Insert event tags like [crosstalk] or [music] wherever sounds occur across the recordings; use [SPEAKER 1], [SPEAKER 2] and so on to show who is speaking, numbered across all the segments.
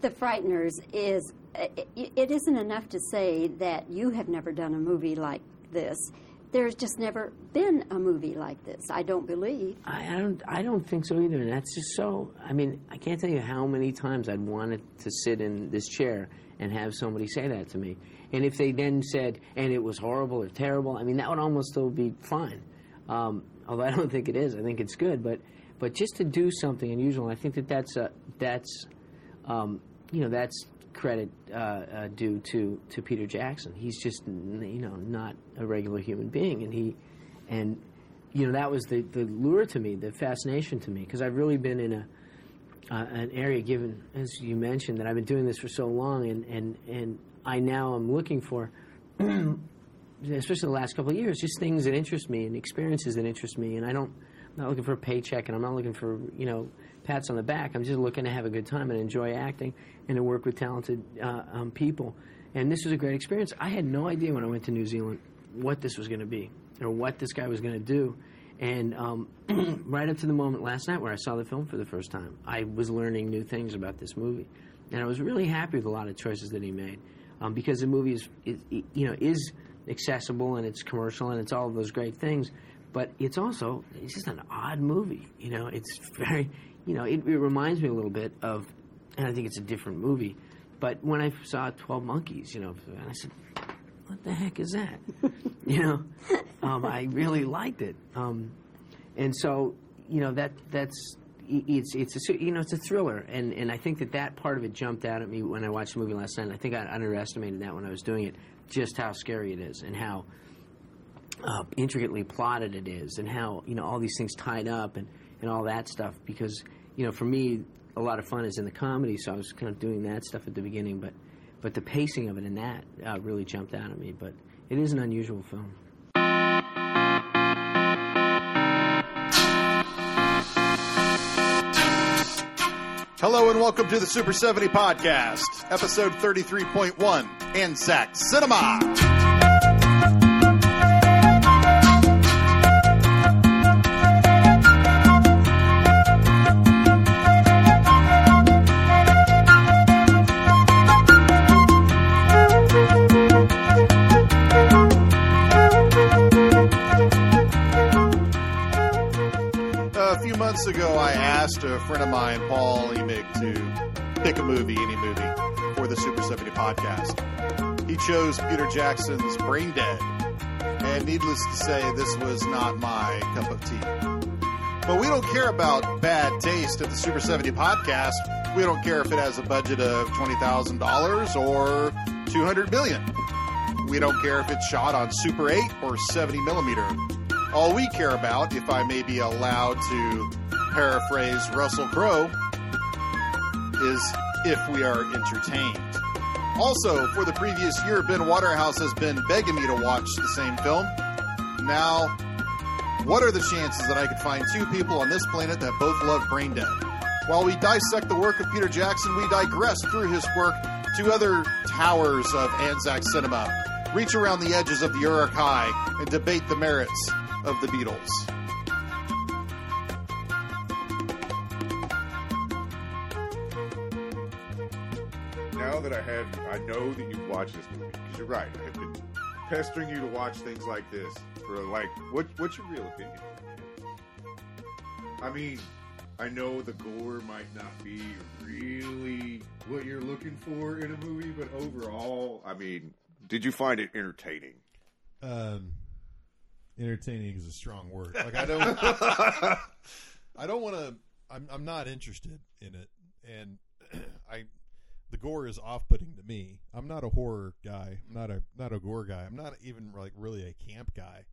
[SPEAKER 1] The Frighteners is, it, it isn't enough to say that you have never done a movie like this. There's just never been a movie like this, I don't believe.
[SPEAKER 2] I, I don't. I don't think so either. And that's just so. I mean, I can't tell you how many times I'd wanted to sit in this chair and have somebody say that to me. And if they then said, "and it was horrible or terrible," I mean, that would almost still be fine. Um, although I don't think it is. I think it's good. But but just to do something unusual, I think that that's a, that's um, you know that's credit uh, uh, due to to Peter Jackson. He's just you know not a regular human being, and he and you know that was the the lure to me, the fascination to me, because I've really been in a uh, an area given as you mentioned that I've been doing this for so long, and and and I now am looking for. [clears throat] especially the last couple of years, just things that interest me and experiences that interest me, and I don't, I'm not looking for a paycheck, and I'm not looking for you know pats on the back. I'm just looking to have a good time and enjoy acting and to work with talented uh, um, people. And this was a great experience. I had no idea when I went to New Zealand what this was going to be or what this guy was going to do. And um, [clears throat] right up to the moment last night where I saw the film for the first time, I was learning new things about this movie, and I was really happy with a lot of choices that he made, um, because the movie is, is, you know, is accessible and it's commercial and it's all of those great things, but it's also it's just an odd movie. You know, it's very you know, it, it reminds me a little bit of, and I think it's a different movie. But when I saw Twelve Monkeys, you know, and I said, "What the heck is that?" [laughs] you know, um, I really liked it, um, and so you know that that's it's it's a you know it's a thriller, and and I think that that part of it jumped out at me when I watched the movie last night. And I think I underestimated that when I was doing it, just how scary it is, and how uh, intricately plotted it is, and how you know all these things tied up, and and all that stuff. Because you know, for me, a lot of fun is in the comedy, so I was kind of doing that stuff at the beginning. But but the pacing of it and that uh, really jumped out at me. But it is an unusual film.
[SPEAKER 3] Hello and welcome to the Super 70 Podcast, episode 33.1, Anzac Cinema. Ago, I asked a friend of mine, Paul Emig, to pick a movie, any movie, for the Super 70 podcast. He chose Peter Jackson's Brain Dead. And needless to say, this was not my cup of tea. But we don't care about bad taste at the Super 70 podcast. We don't care if it has a budget of $20,000 or 200 million. We don't care if it's shot on Super 8 or 70 millimeter. All we care about, if I may be allowed to paraphrase Russell Crowe, is if we are entertained. Also, for the previous year, Ben Waterhouse has been begging me to watch the same film. Now, what are the chances that I could find two people on this planet that both love Brain Dead? While we dissect the work of Peter Jackson, we digress through his work to other towers of Anzac cinema, reach around the edges of the Uruk-hai, and debate the merits of the Beatles.
[SPEAKER 4] That I have, I know that you've watched this movie because you're right. I've been pestering you to watch things like this for like, what, what's your real opinion? I mean, I know the gore might not be really what you're looking for in a movie, but overall, I mean, did you find it entertaining?
[SPEAKER 5] Um, entertaining is a strong word. Like I don't, [laughs] I don't want to. I'm I'm not interested in it, and [clears throat] I, the gore is off-putting to me. I'm not a horror guy. I'm not a not a gore guy. I'm not even like really a camp guy.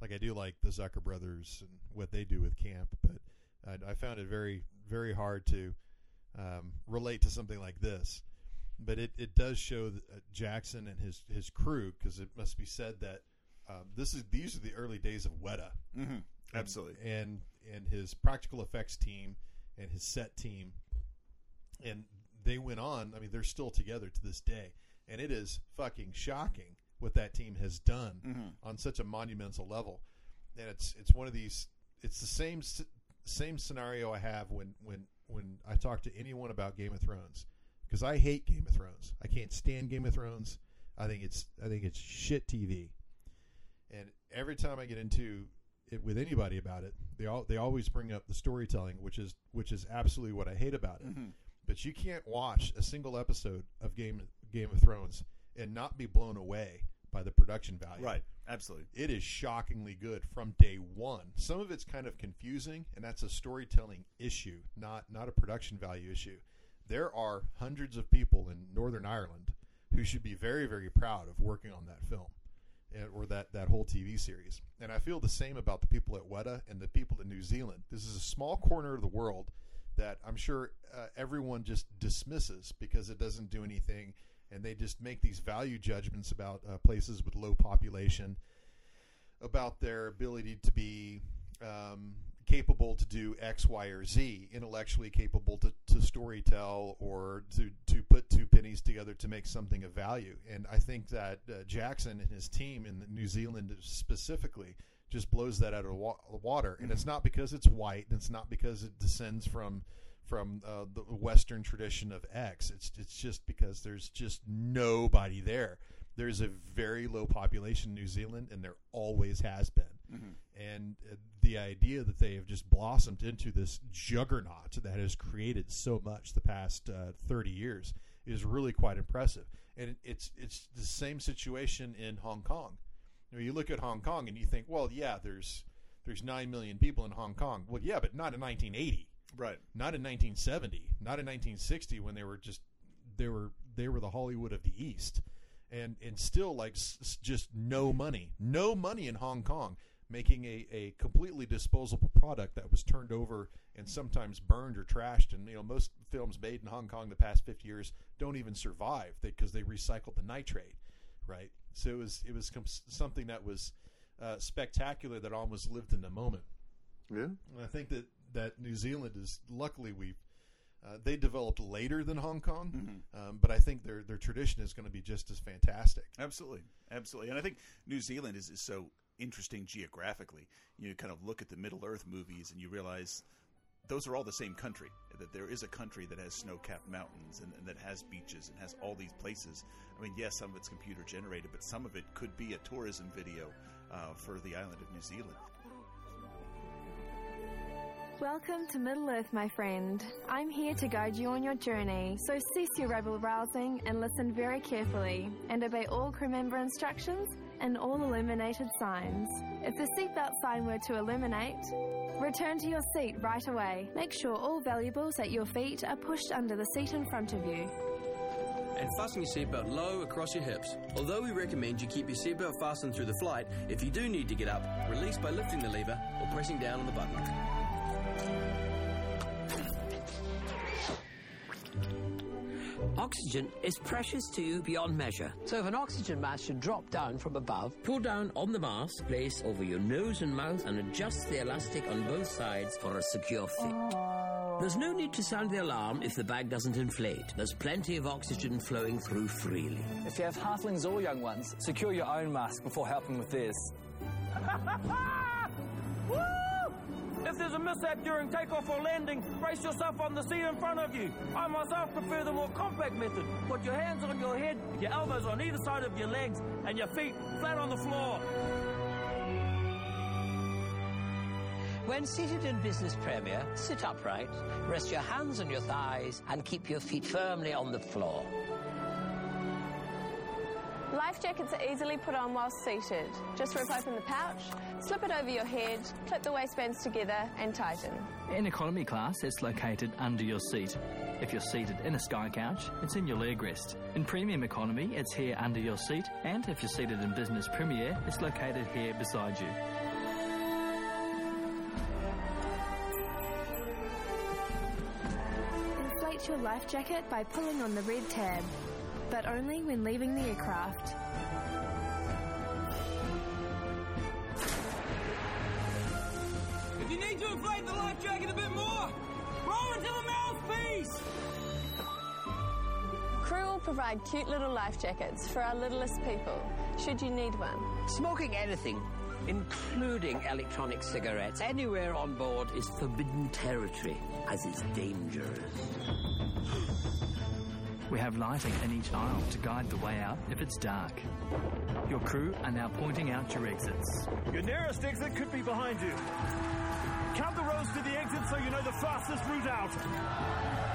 [SPEAKER 5] Like I do like the Zucker brothers and what they do with camp, but I, I found it very very hard to um, relate to something like this. But it, it does show that, uh, Jackson and his his crew because it must be said that um, this is these are the early days of Weta.
[SPEAKER 3] Mm-hmm. Absolutely.
[SPEAKER 5] And, and and his practical effects team and his set team, and they went on. I mean, they're still together to this day, and it is fucking shocking what that team has done
[SPEAKER 3] mm-hmm.
[SPEAKER 5] on such a monumental level. And it's it's one of these. It's the same same scenario I have when when when I talk to anyone about Game of Thrones because I hate Game of Thrones. I can't stand Game of Thrones. I think it's I think it's shit TV. And every time I get into it with anybody about it, they all they always bring up the storytelling, which is which is absolutely what I hate about it. But you can't watch a single episode of Game Game of Thrones and not be blown away by the production value.
[SPEAKER 6] Right. Absolutely.
[SPEAKER 5] It is shockingly good from day one. Some of it's kind of confusing, and that's a storytelling issue, not not a production value issue. There are hundreds of people in Northern Ireland who should be very, very proud of working on that film eh, or that, that whole TV series. And I feel the same about the people at Weta and the people in New Zealand. This is a small corner of the world that I'm sure uh, everyone just dismisses because it doesn't do anything, and they just make these value judgments about uh, places with low population, about their ability to be um, capable to do X, Y, or Z, intellectually capable to, to storytell or to, to put two pennies together to make something of value. And I think that uh, Jackson and his team in New Zealand specifically just blows that out of the wa- water. And it's not because it's white, and it's not because it descends from from uh, the Western tradition of X. It's it's just because there's just nobody there. There's a very low population in New Zealand, and there always has been. And uh, the idea that they have just blossomed into this juggernaut that has created so much the past uh, 30 years is really quite impressive. And it's it's the same situation in Hong Kong. You, know, you look at Hong Kong and you think, well, yeah, there's there's nine million people in Hong Kong. Well, yeah, but not in 1980
[SPEAKER 6] Right.
[SPEAKER 5] not in 1970, not in 1960 when they were just they were they were the Hollywood of the East, and and still like s- just no money, no money in Hong Kong, making a, a completely disposable product that was turned over and sometimes burned or trashed. And you know most films made in Hong Kong the past 50 years don't even survive because they recycled the nitrate, right? So it was it was com- something that was uh, spectacular that almost lived in the moment.
[SPEAKER 3] Yeah.
[SPEAKER 5] And I think that that New Zealand is luckily we uh, they developed later than Hong Kong, um, but I think their their tradition is going to be just as fantastic.
[SPEAKER 6] Absolutely, absolutely, and I think New Zealand is, is so interesting geographically. You kind of look at the Middle Earth movies and you realize those are all the same country. That there is a country that has snow-capped mountains and, and that has beaches and has all these places. I mean, yes, some of it's computer generated, but some of it could be a tourism video uh, for the island of New Zealand.
[SPEAKER 7] Welcome to Middle Earth, my friend. I'm here to guide you on your journey, so cease your rebel rousing and listen very carefully, and obey all crew member instructions and all illuminated signs. If the seatbelt sign were to illuminate, return to your seat right away. Make sure all valuables at your feet are pushed under the seat in front of you.
[SPEAKER 8] and fasten your seatbelt low across your hips. Although we recommend you keep your seatbelt fastened through the flight, if you do need to get up, release by lifting the lever or pressing down on the button.
[SPEAKER 9] Oxygen is precious to you beyond measure. So if an oxygen mask should drop down from above, pull down on the mask, place over your nose and mouth, and adjust the elastic on both sides for a secure fit. There's no need to sound the alarm if the bag doesn't inflate. There's plenty of oxygen flowing through freely.
[SPEAKER 10] If you have halflings or young ones, secure your own mask before helping with theirs. [laughs]
[SPEAKER 11] If there's a mishap during takeoff or landing, brace yourself on the seat in front of you. I myself prefer the more compact method. Put your hands on your head, your elbows on either side of your legs, and your feet flat on the floor.
[SPEAKER 9] When seated in Business Premier, sit upright, rest your hands on your thighs, and keep your feet firmly on the floor.
[SPEAKER 7] Life jackets are easily put on while seated. Just rip open the pouch, slip it over your head, clip the waistbands together, and tighten.
[SPEAKER 10] In economy class, it's located under your seat. If you're seated in a sky couch, it's in your leg rest. In premium economy, it's here under your seat, and if you're seated in business premier, it's located here beside you.
[SPEAKER 7] Inflate your life jacket by pulling on the red tab, but only when leaving the aircraft.
[SPEAKER 11] If you need to inflate the life jacket a bit more, roll into the mouthpiece.
[SPEAKER 7] Crew will provide cute little life jackets for our littlest people, should you need one.
[SPEAKER 9] Smoking anything, including electronic cigarettes, anywhere on board is forbidden territory, as it's dangerous.
[SPEAKER 10] We have lighting in each aisle to guide the way out if it's dark. Your crew are now pointing out your exits.
[SPEAKER 12] Your nearest exit could be behind you. Count the rows to the exit so you know the fastest route out.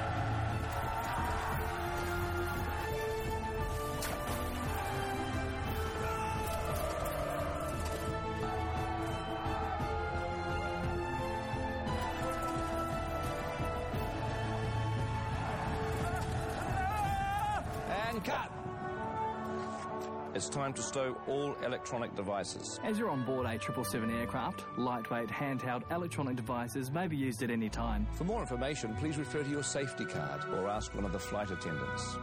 [SPEAKER 13] It's time to stow all electronic devices.
[SPEAKER 10] As you're on board a 777 aircraft, lightweight handheld electronic devices may be used at any time.
[SPEAKER 13] For more information, please refer to your safety card or ask one of the flight attendants.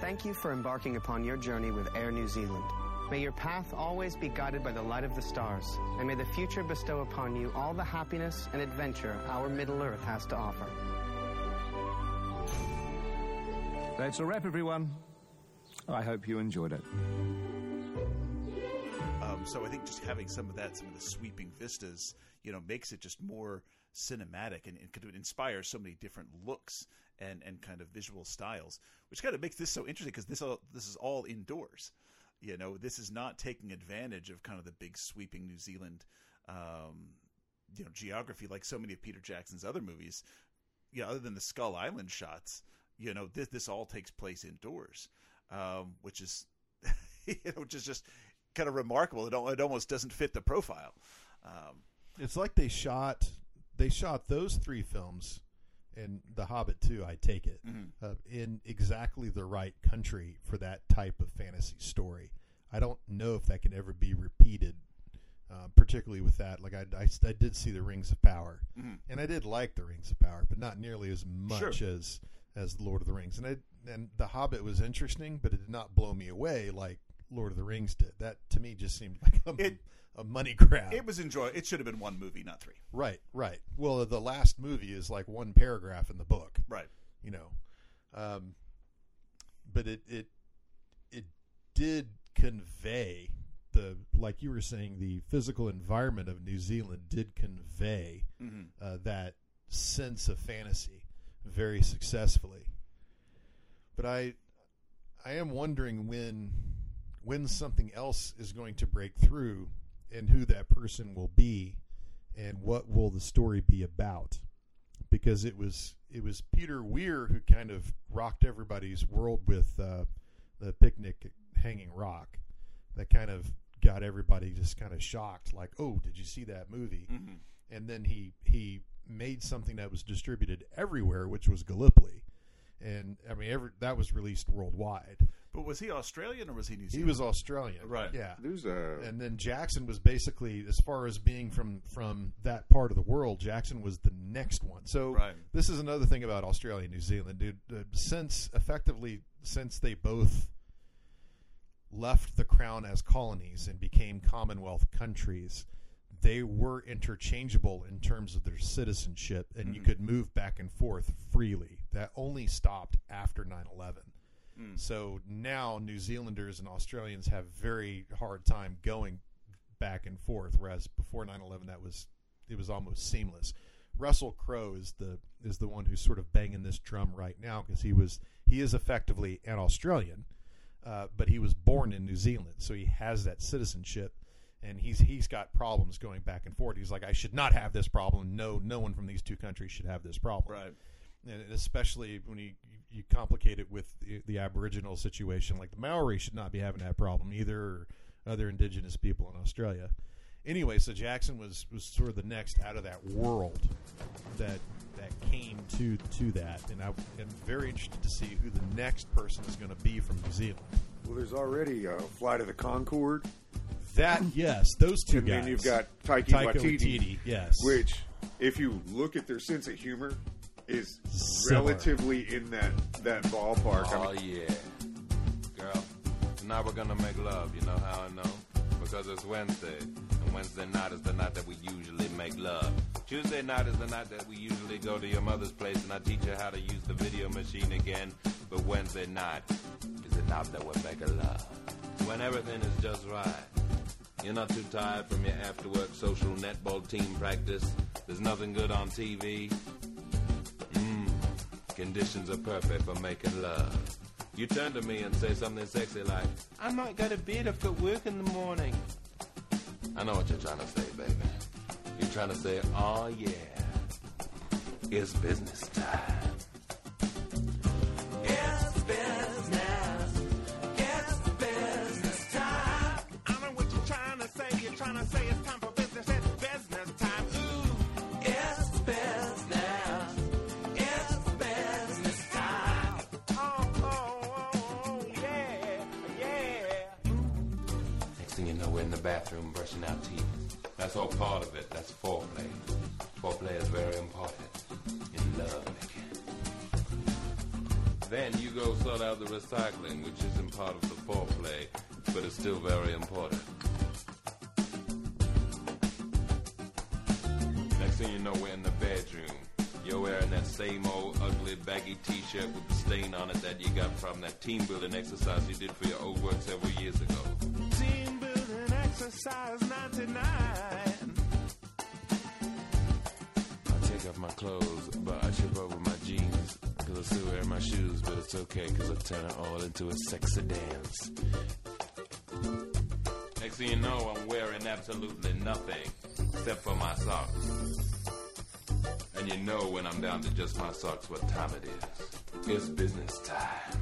[SPEAKER 14] Thank you for embarking upon your journey with Air New Zealand. May your path always be guided by the light of the stars, and may the future bestow upon you all the happiness and adventure our Middle Earth has to offer.
[SPEAKER 15] That's a wrap, everyone. I hope you enjoyed it.
[SPEAKER 6] Um, so I think just having some of that, some of the sweeping vistas, you know, makes it just more cinematic and, and could inspire so many different looks and, and kind of visual styles, which kind of makes this so interesting because this all this is all indoors. You know, this is not taking advantage of kind of the big sweeping New Zealand, um, you know, geography like so many of Peter Jackson's other movies. You know, other than the Skull Island shots, you know, this this all takes place indoors, um, which is, [laughs] you know, which is just kind of remarkable. It, it almost doesn't fit the profile. Um,
[SPEAKER 5] It's like they shot they shot those three films and The Hobbit too. I take it
[SPEAKER 6] Mhm.
[SPEAKER 5] uh, in exactly the right country for that type of fantasy story. I don't know if that can ever be repeated, uh, particularly with that. Like I, I, I did see the Rings of Power,
[SPEAKER 6] Mhm.
[SPEAKER 5] and I did like the Rings of Power, but not nearly as much
[SPEAKER 6] Sure.
[SPEAKER 5] as as the Lord of the Rings. And I, and The Hobbit was interesting, but it did not blow me away like Lord of the Rings did. That to me just seemed like a, a money grab.
[SPEAKER 6] it was enjoy. It should have been one movie, not three.
[SPEAKER 5] Right, right. Well, the last movie is like one paragraph in the book.
[SPEAKER 6] Right.
[SPEAKER 5] You know, um, but it it it did convey the like you were saying the physical environment of New Zealand did convey
[SPEAKER 6] Mhm.
[SPEAKER 5] uh, that sense of fantasy very successfully. But I I am wondering when when something else is going to break through and who that person will be and what will the story be about. Because it was it was Peter Weir who kind of rocked everybody's world with uh, the picnic Hanging Rock that kind of got everybody just kind of shocked like oh did you see that movie?
[SPEAKER 6] Mhm.
[SPEAKER 5] and then he he made something that was distributed everywhere which was Gallipoli. And I mean every, that was released worldwide
[SPEAKER 6] But was he Australian or was he New Zealand?
[SPEAKER 5] he was Australian,
[SPEAKER 6] Right.
[SPEAKER 5] Yeah.
[SPEAKER 4] There's a
[SPEAKER 5] And then Jackson was basically, as far as being from from that part of the world, Jackson was the next one. So
[SPEAKER 6] Right.
[SPEAKER 5] this is another thing about Australia and New Zealand, dude. Uh, since effectively, since they both left the crown as colonies and became Commonwealth countries, they were interchangeable in terms of their citizenship, and you
[SPEAKER 6] Mhm.
[SPEAKER 5] could move back and forth freely. That only stopped after 9 11.
[SPEAKER 6] Mm.
[SPEAKER 5] So now New Zealanders and Australians have very hard time going back and forth, whereas before 9/11 that was it was almost seamless. Russell Crowe is the is the one who's sort of banging this drum right now because he was he is effectively an Australian, uh, but he was born in New Zealand, so he has that citizenship, and he's he's got problems going back and forth. He's like, I should not have this problem. No, no one from these two countries should have this problem.
[SPEAKER 6] Right.
[SPEAKER 5] And especially when you you complicate it with the, the Aboriginal situation, like the Maori should not be having that problem either, or other indigenous people in Australia. Anyway, so Jackson was was sort of the next out of that world that that came to to that, and I am very interested to see who the next person is going to be from New Zealand.
[SPEAKER 4] well, there's already a flight of the Conchords.
[SPEAKER 5] That yes, those two
[SPEAKER 4] and
[SPEAKER 5] guys.
[SPEAKER 4] then you've got Taiki
[SPEAKER 5] Taika
[SPEAKER 4] Waititi,
[SPEAKER 5] Waititi, yes.
[SPEAKER 4] Which, if you look at their sense of humor, is
[SPEAKER 5] Similar.
[SPEAKER 4] relatively in that that ballpark.
[SPEAKER 16] Oh
[SPEAKER 4] I mean,
[SPEAKER 16] yeah, girl. Tonight we're gonna make love. You know how I know? Because it's Wednesday, and Wednesday night is the night that we usually make love. Tuesday night is the night that we usually go to your mother's place and I teach her how to use the video machine again. But Wednesday night is the knob that we're a love. When everything is just right. You're not too tired from your after work social netball team practice. There's nothing good on TV. Conditions are perfect for making love. You turn to me and say something sexy like, I might go to bed. I've got work in the morning. I know what you're trying to say, baby. You're trying to say, oh yeah, it's business time. Bathroom brushing our teeth. That's all part of it. That's foreplay. Foreplay is very important in love making. Then you go sort out the recycling, which isn't part of the foreplay, but it's still very important. Next thing you know, we're in the bedroom. You're wearing that same old ugly baggy t-shirt with the stain on it that you got from that team building exercise you did for your old work several years ago.
[SPEAKER 11] Exercise 99.
[SPEAKER 16] I take off my clothes, but I trip over my jeans. Cause I still wear my shoes, but it's okay, cause I turn it all into a sexy dance. Next thing you know, I'm wearing absolutely nothing except for my socks. And you know when I'm down to just my socks what time it is. It's business time.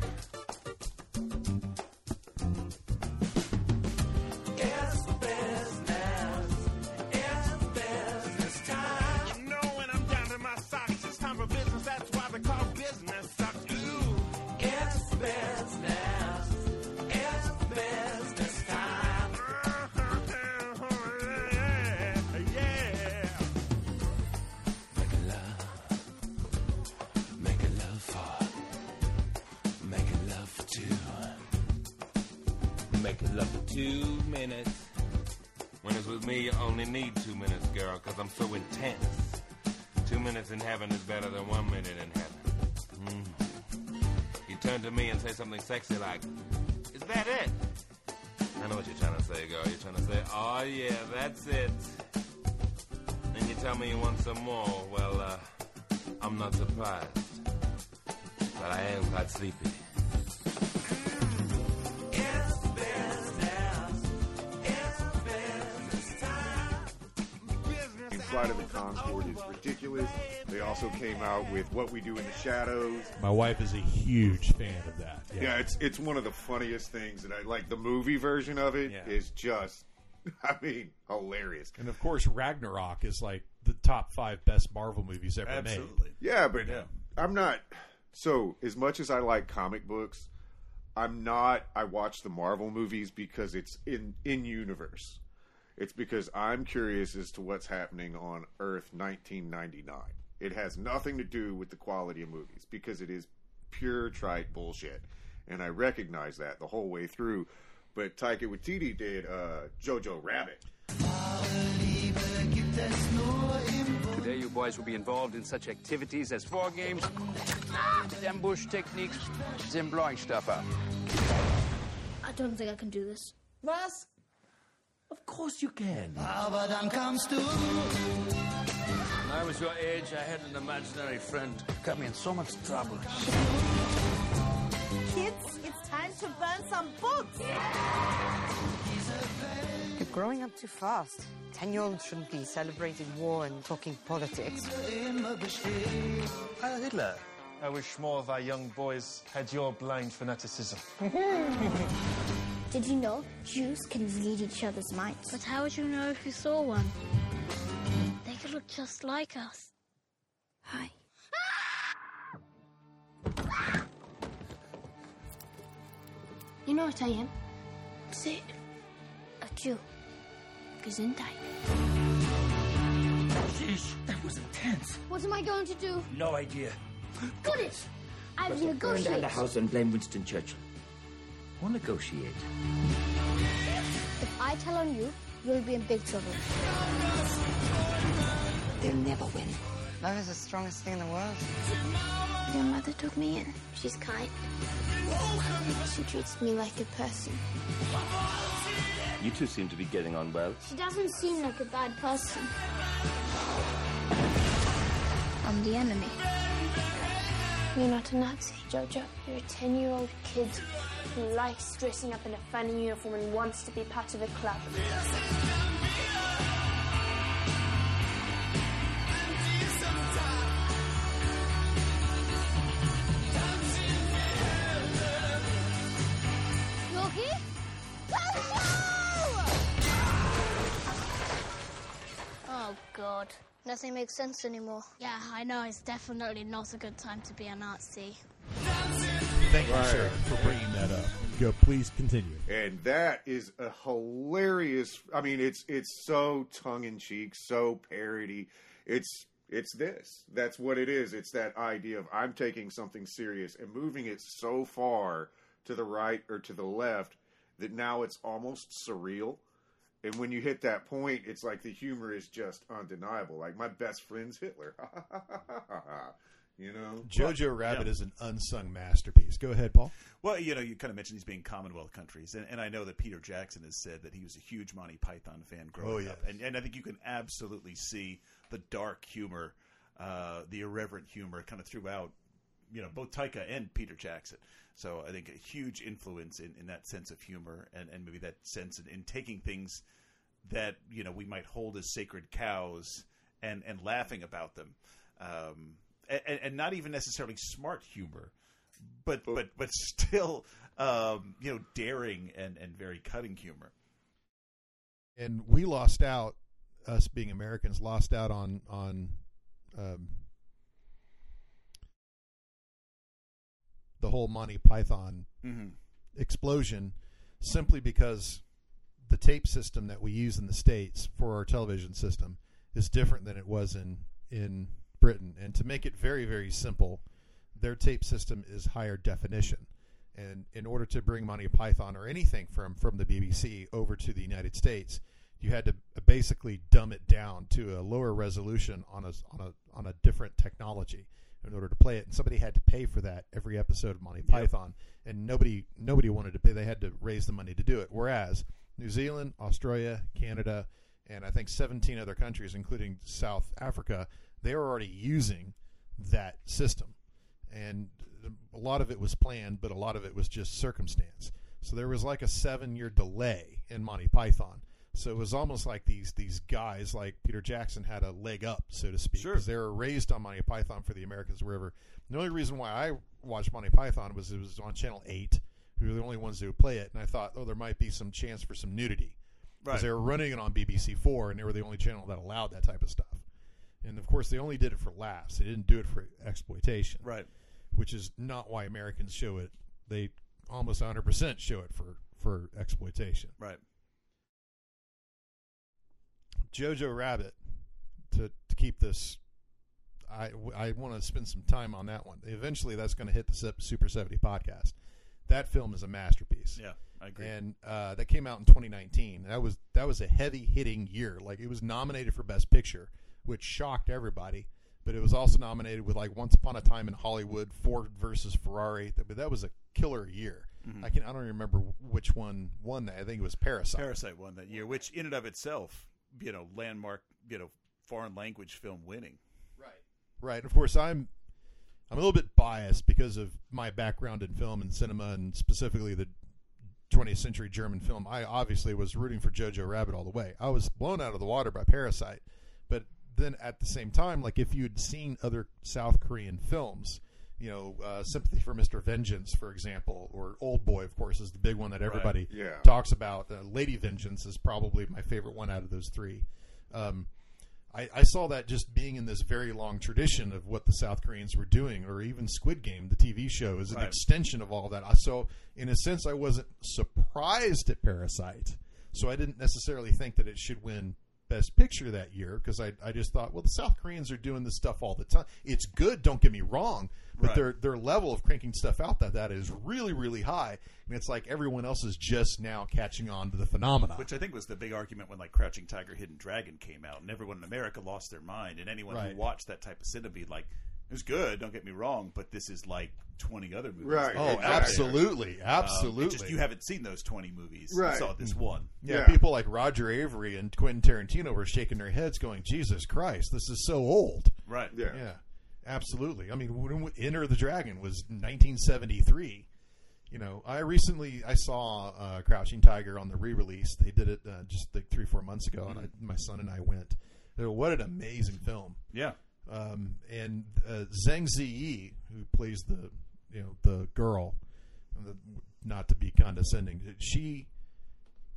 [SPEAKER 16] Sexy like, Is that it? I know what you're trying to say, girl. You're trying to say, Oh, yeah, that's it. Then you tell me you want some more. Well, uh, I'm not surprised. But I am quite sleepy.
[SPEAKER 4] Flight of the Conchords is ridiculous. They also came out with What We Do in the Shadows.
[SPEAKER 5] My wife is a huge fan of that.
[SPEAKER 4] Yeah, it's it's one of the funniest things that I like. The movie version of it is
[SPEAKER 5] Yeah.
[SPEAKER 4] just, [laughs] I mean, hilarious.
[SPEAKER 5] And of course, Ragnarok is like the top five best Marvel movies ever made.
[SPEAKER 4] Yeah, but yeah. I'm not. So as much as I like comic books, I'm not. I watch the Marvel movies because it's in in universe. It's because I'm curious as to what's happening on Earth 1999. It has nothing to do with the quality of movies because it is pure trite bullshit, and I recognize that the whole way through. But Taika Waititi did uh, Jojo Rabbit.
[SPEAKER 17] Today, you boys will be involved in such activities as war games, ambush techniques, and blowing stuff up.
[SPEAKER 18] I don't think I can do this.
[SPEAKER 19] Was? Of course you can.
[SPEAKER 11] Aber dann kamst du.
[SPEAKER 9] When I was your age, I had an imaginary friend. Got me in so much trouble.
[SPEAKER 20] Kids, it's time to burn some books.
[SPEAKER 21] You're growing up too fast. Ten year olds shouldn't be celebrating war and talking politics.
[SPEAKER 22] Heil Hitler. I wish more of our young boys had your blind fanaticism. [laughs]
[SPEAKER 18] Did you know Jews can read each other's minds? But how would you know if you saw one? They could look just like us. Hi. You know what I am? Say. A Jew. Gesundheit.
[SPEAKER 19] Sheesh, that was intense.
[SPEAKER 18] What am I going to do?
[SPEAKER 19] No idea.
[SPEAKER 18] Got it! I will
[SPEAKER 19] Burn down
[SPEAKER 18] negotiate.
[SPEAKER 19] the house and blame Winston Churchill. Or negotiate.
[SPEAKER 18] If I tell on you, you'll be in big trouble.
[SPEAKER 21] They'll never win. Love is the strongest thing in the world.
[SPEAKER 18] Your mother took me in. She's kind. She treats me like a person.
[SPEAKER 13] You two seem to be getting on well.
[SPEAKER 18] She doesn't seem like a bad person. I'm the enemy. You're not a Nazi, Jojo. You're a 10 year old kid who likes dressing up in a funny uniform and wants to be part of a club. Oh, God. Nothing makes sense anymore. Yeah, I know. It's definitely not a good time to be a Nazi.
[SPEAKER 5] Thank you, sir, for bringing that up. Go, please continue.
[SPEAKER 4] and that is a hilarious. I mean, it's it's so tongue in cheek, so parody. It's it's this. That's what it is. It's that idea of I'm taking something serious and moving it so far to the right or to the left that now it's almost surreal. And when you hit that point, it's like the humor is just undeniable. Like my best friend's Hitler. [laughs] you know,
[SPEAKER 5] Jojo Rabbit
[SPEAKER 6] yeah.
[SPEAKER 5] is an unsung masterpiece. Go ahead, Paul.
[SPEAKER 6] Well, you know, you kind of mentioned these being Commonwealth countries, and, and I know that Peter Jackson has said that he was a huge Monty Python fan growing
[SPEAKER 5] Oh,
[SPEAKER 6] up, and, and I think you can absolutely see the dark humor, uh, the irreverent humor, kind of throughout, you know, both Taika and Peter Jackson. So I think a huge influence in, in that sense of humor, and, and maybe that sense in, in taking things that you know we might hold as sacred cows and and laughing about them, um, and, and not even necessarily smart humor, but but but still um, you know daring and and very cutting humor.
[SPEAKER 5] and we lost out us being americans lost out on on um, the whole monty python
[SPEAKER 6] Mhm.
[SPEAKER 5] explosion simply because the tape system that we use in the states for our television system is different than it was in in britain. And to make it very very simple their tape system is higher definition. And in order to bring Monty Python or anything from from the BBC over to the United States, you had to basically dumb it down to a lower resolution on a on a on a different technology in order to play it. And somebody had to pay for that every episode of Monty Python, and nobody nobody wanted to pay. They had to raise the money to do it. Whereas New Zealand, Australia, Canada, and I think 17 other countries, including South Africa, they were already using that system and a lot of it was planned, but a lot of it was just circumstance. So there was like a seven-year delay in Monty Python. So it was almost like these these guys, like Peter Jackson, had a leg up, so to speak,
[SPEAKER 6] Sure.
[SPEAKER 5] because they were raised on Monty Python for the Americans wherever. The only reason why I watched Monty Python was it was on Channel Eight, who were the only ones who would play it, and I thought, oh, there might be some chance for some nudity, because
[SPEAKER 6] Right.
[SPEAKER 5] they were running it on BBC Four, and they were the only channel that allowed that type of stuff. And of course, they only did it for laughs; they didn't do it for exploitation
[SPEAKER 6] Right.
[SPEAKER 5] which is not why Americans show it. They almost 100% show it for for exploitation.
[SPEAKER 6] Right.
[SPEAKER 5] Jojo Rabbit to to keep this I I want to spend some time on that one. Eventually that's going to hit the Super 70 podcast. That film is a masterpiece.
[SPEAKER 6] Yeah, I agree.
[SPEAKER 5] And uh, that came out in 2019. That was that was a heavy hitting year. Like it was nominated for Best Picture, which shocked everybody. But it was also nominated with like Once Upon a Time in Hollywood, Ford versus Ferrari. But that was a killer year.
[SPEAKER 6] Mhm.
[SPEAKER 5] I can I don't remember which one won that. I think it was Parasite.
[SPEAKER 6] Parasite won that year, which in and of itself, you know, landmark, you know, foreign language film winning.
[SPEAKER 5] Right. Right. Of course, I'm I'm a little bit biased because of my background in film and cinema, and specifically the 20th century German film. I obviously was rooting for Jojo Rabbit all the way. I was blown out of the water by Parasite, but then at the same time, like if you'd seen other South Korean films, you know, uh, Sympathy for Mr. Vengeance, for example, or Old Boy, of course, is the big one that everybody
[SPEAKER 4] Yeah.
[SPEAKER 5] talks about. Uh, Lady Vengeance is probably my favorite one out of those three. Um, I, I saw that just being in this very long tradition of what the South Koreans were doing, or even Squid Game, the TV show, is an
[SPEAKER 6] Right.
[SPEAKER 5] extension of all that. So, in a sense, I wasn't surprised at Parasite. So, I didn't necessarily think that it should win Best Picture that year because I, I just thought, well, the South Koreans are doing this stuff all the time. It's good, don't get me wrong, but
[SPEAKER 6] Right.
[SPEAKER 5] their their level of cranking stuff out that that is really really high, and it's like everyone else is just now catching on to the phenomenon.
[SPEAKER 6] Which I think was the big argument when like Crouching Tiger, Hidden Dragon came out, and everyone in America lost their mind. And anyone
[SPEAKER 5] Right.
[SPEAKER 6] who watched that type of cinema be like, "It was good, don't get me wrong, but this is like twenty other movies."
[SPEAKER 4] Right.
[SPEAKER 5] Oh,
[SPEAKER 6] are out there."
[SPEAKER 5] absolutely,
[SPEAKER 6] Um,
[SPEAKER 5] absolutely.
[SPEAKER 6] just you haven't seen those twenty movies.
[SPEAKER 4] Right.
[SPEAKER 6] You saw this one.
[SPEAKER 5] Yeah,
[SPEAKER 4] Yeah.
[SPEAKER 5] people like Roger Avary and Quentin Tarantino were shaking their heads, going, "Jesus Christ, this is so old."
[SPEAKER 6] Right.
[SPEAKER 4] Yeah.
[SPEAKER 5] Yeah, absolutely. I mean, when when Enter the Dragon was 1973. You know, I recently I saw uh, Crouching Tiger on the re-release. They did it uh, just like three four months ago, and I, my son and I went. What an amazing film!
[SPEAKER 6] Yeah.
[SPEAKER 5] Um, and uh, Zhang Ziyi, who plays the you know the girl, the, not to be condescending, she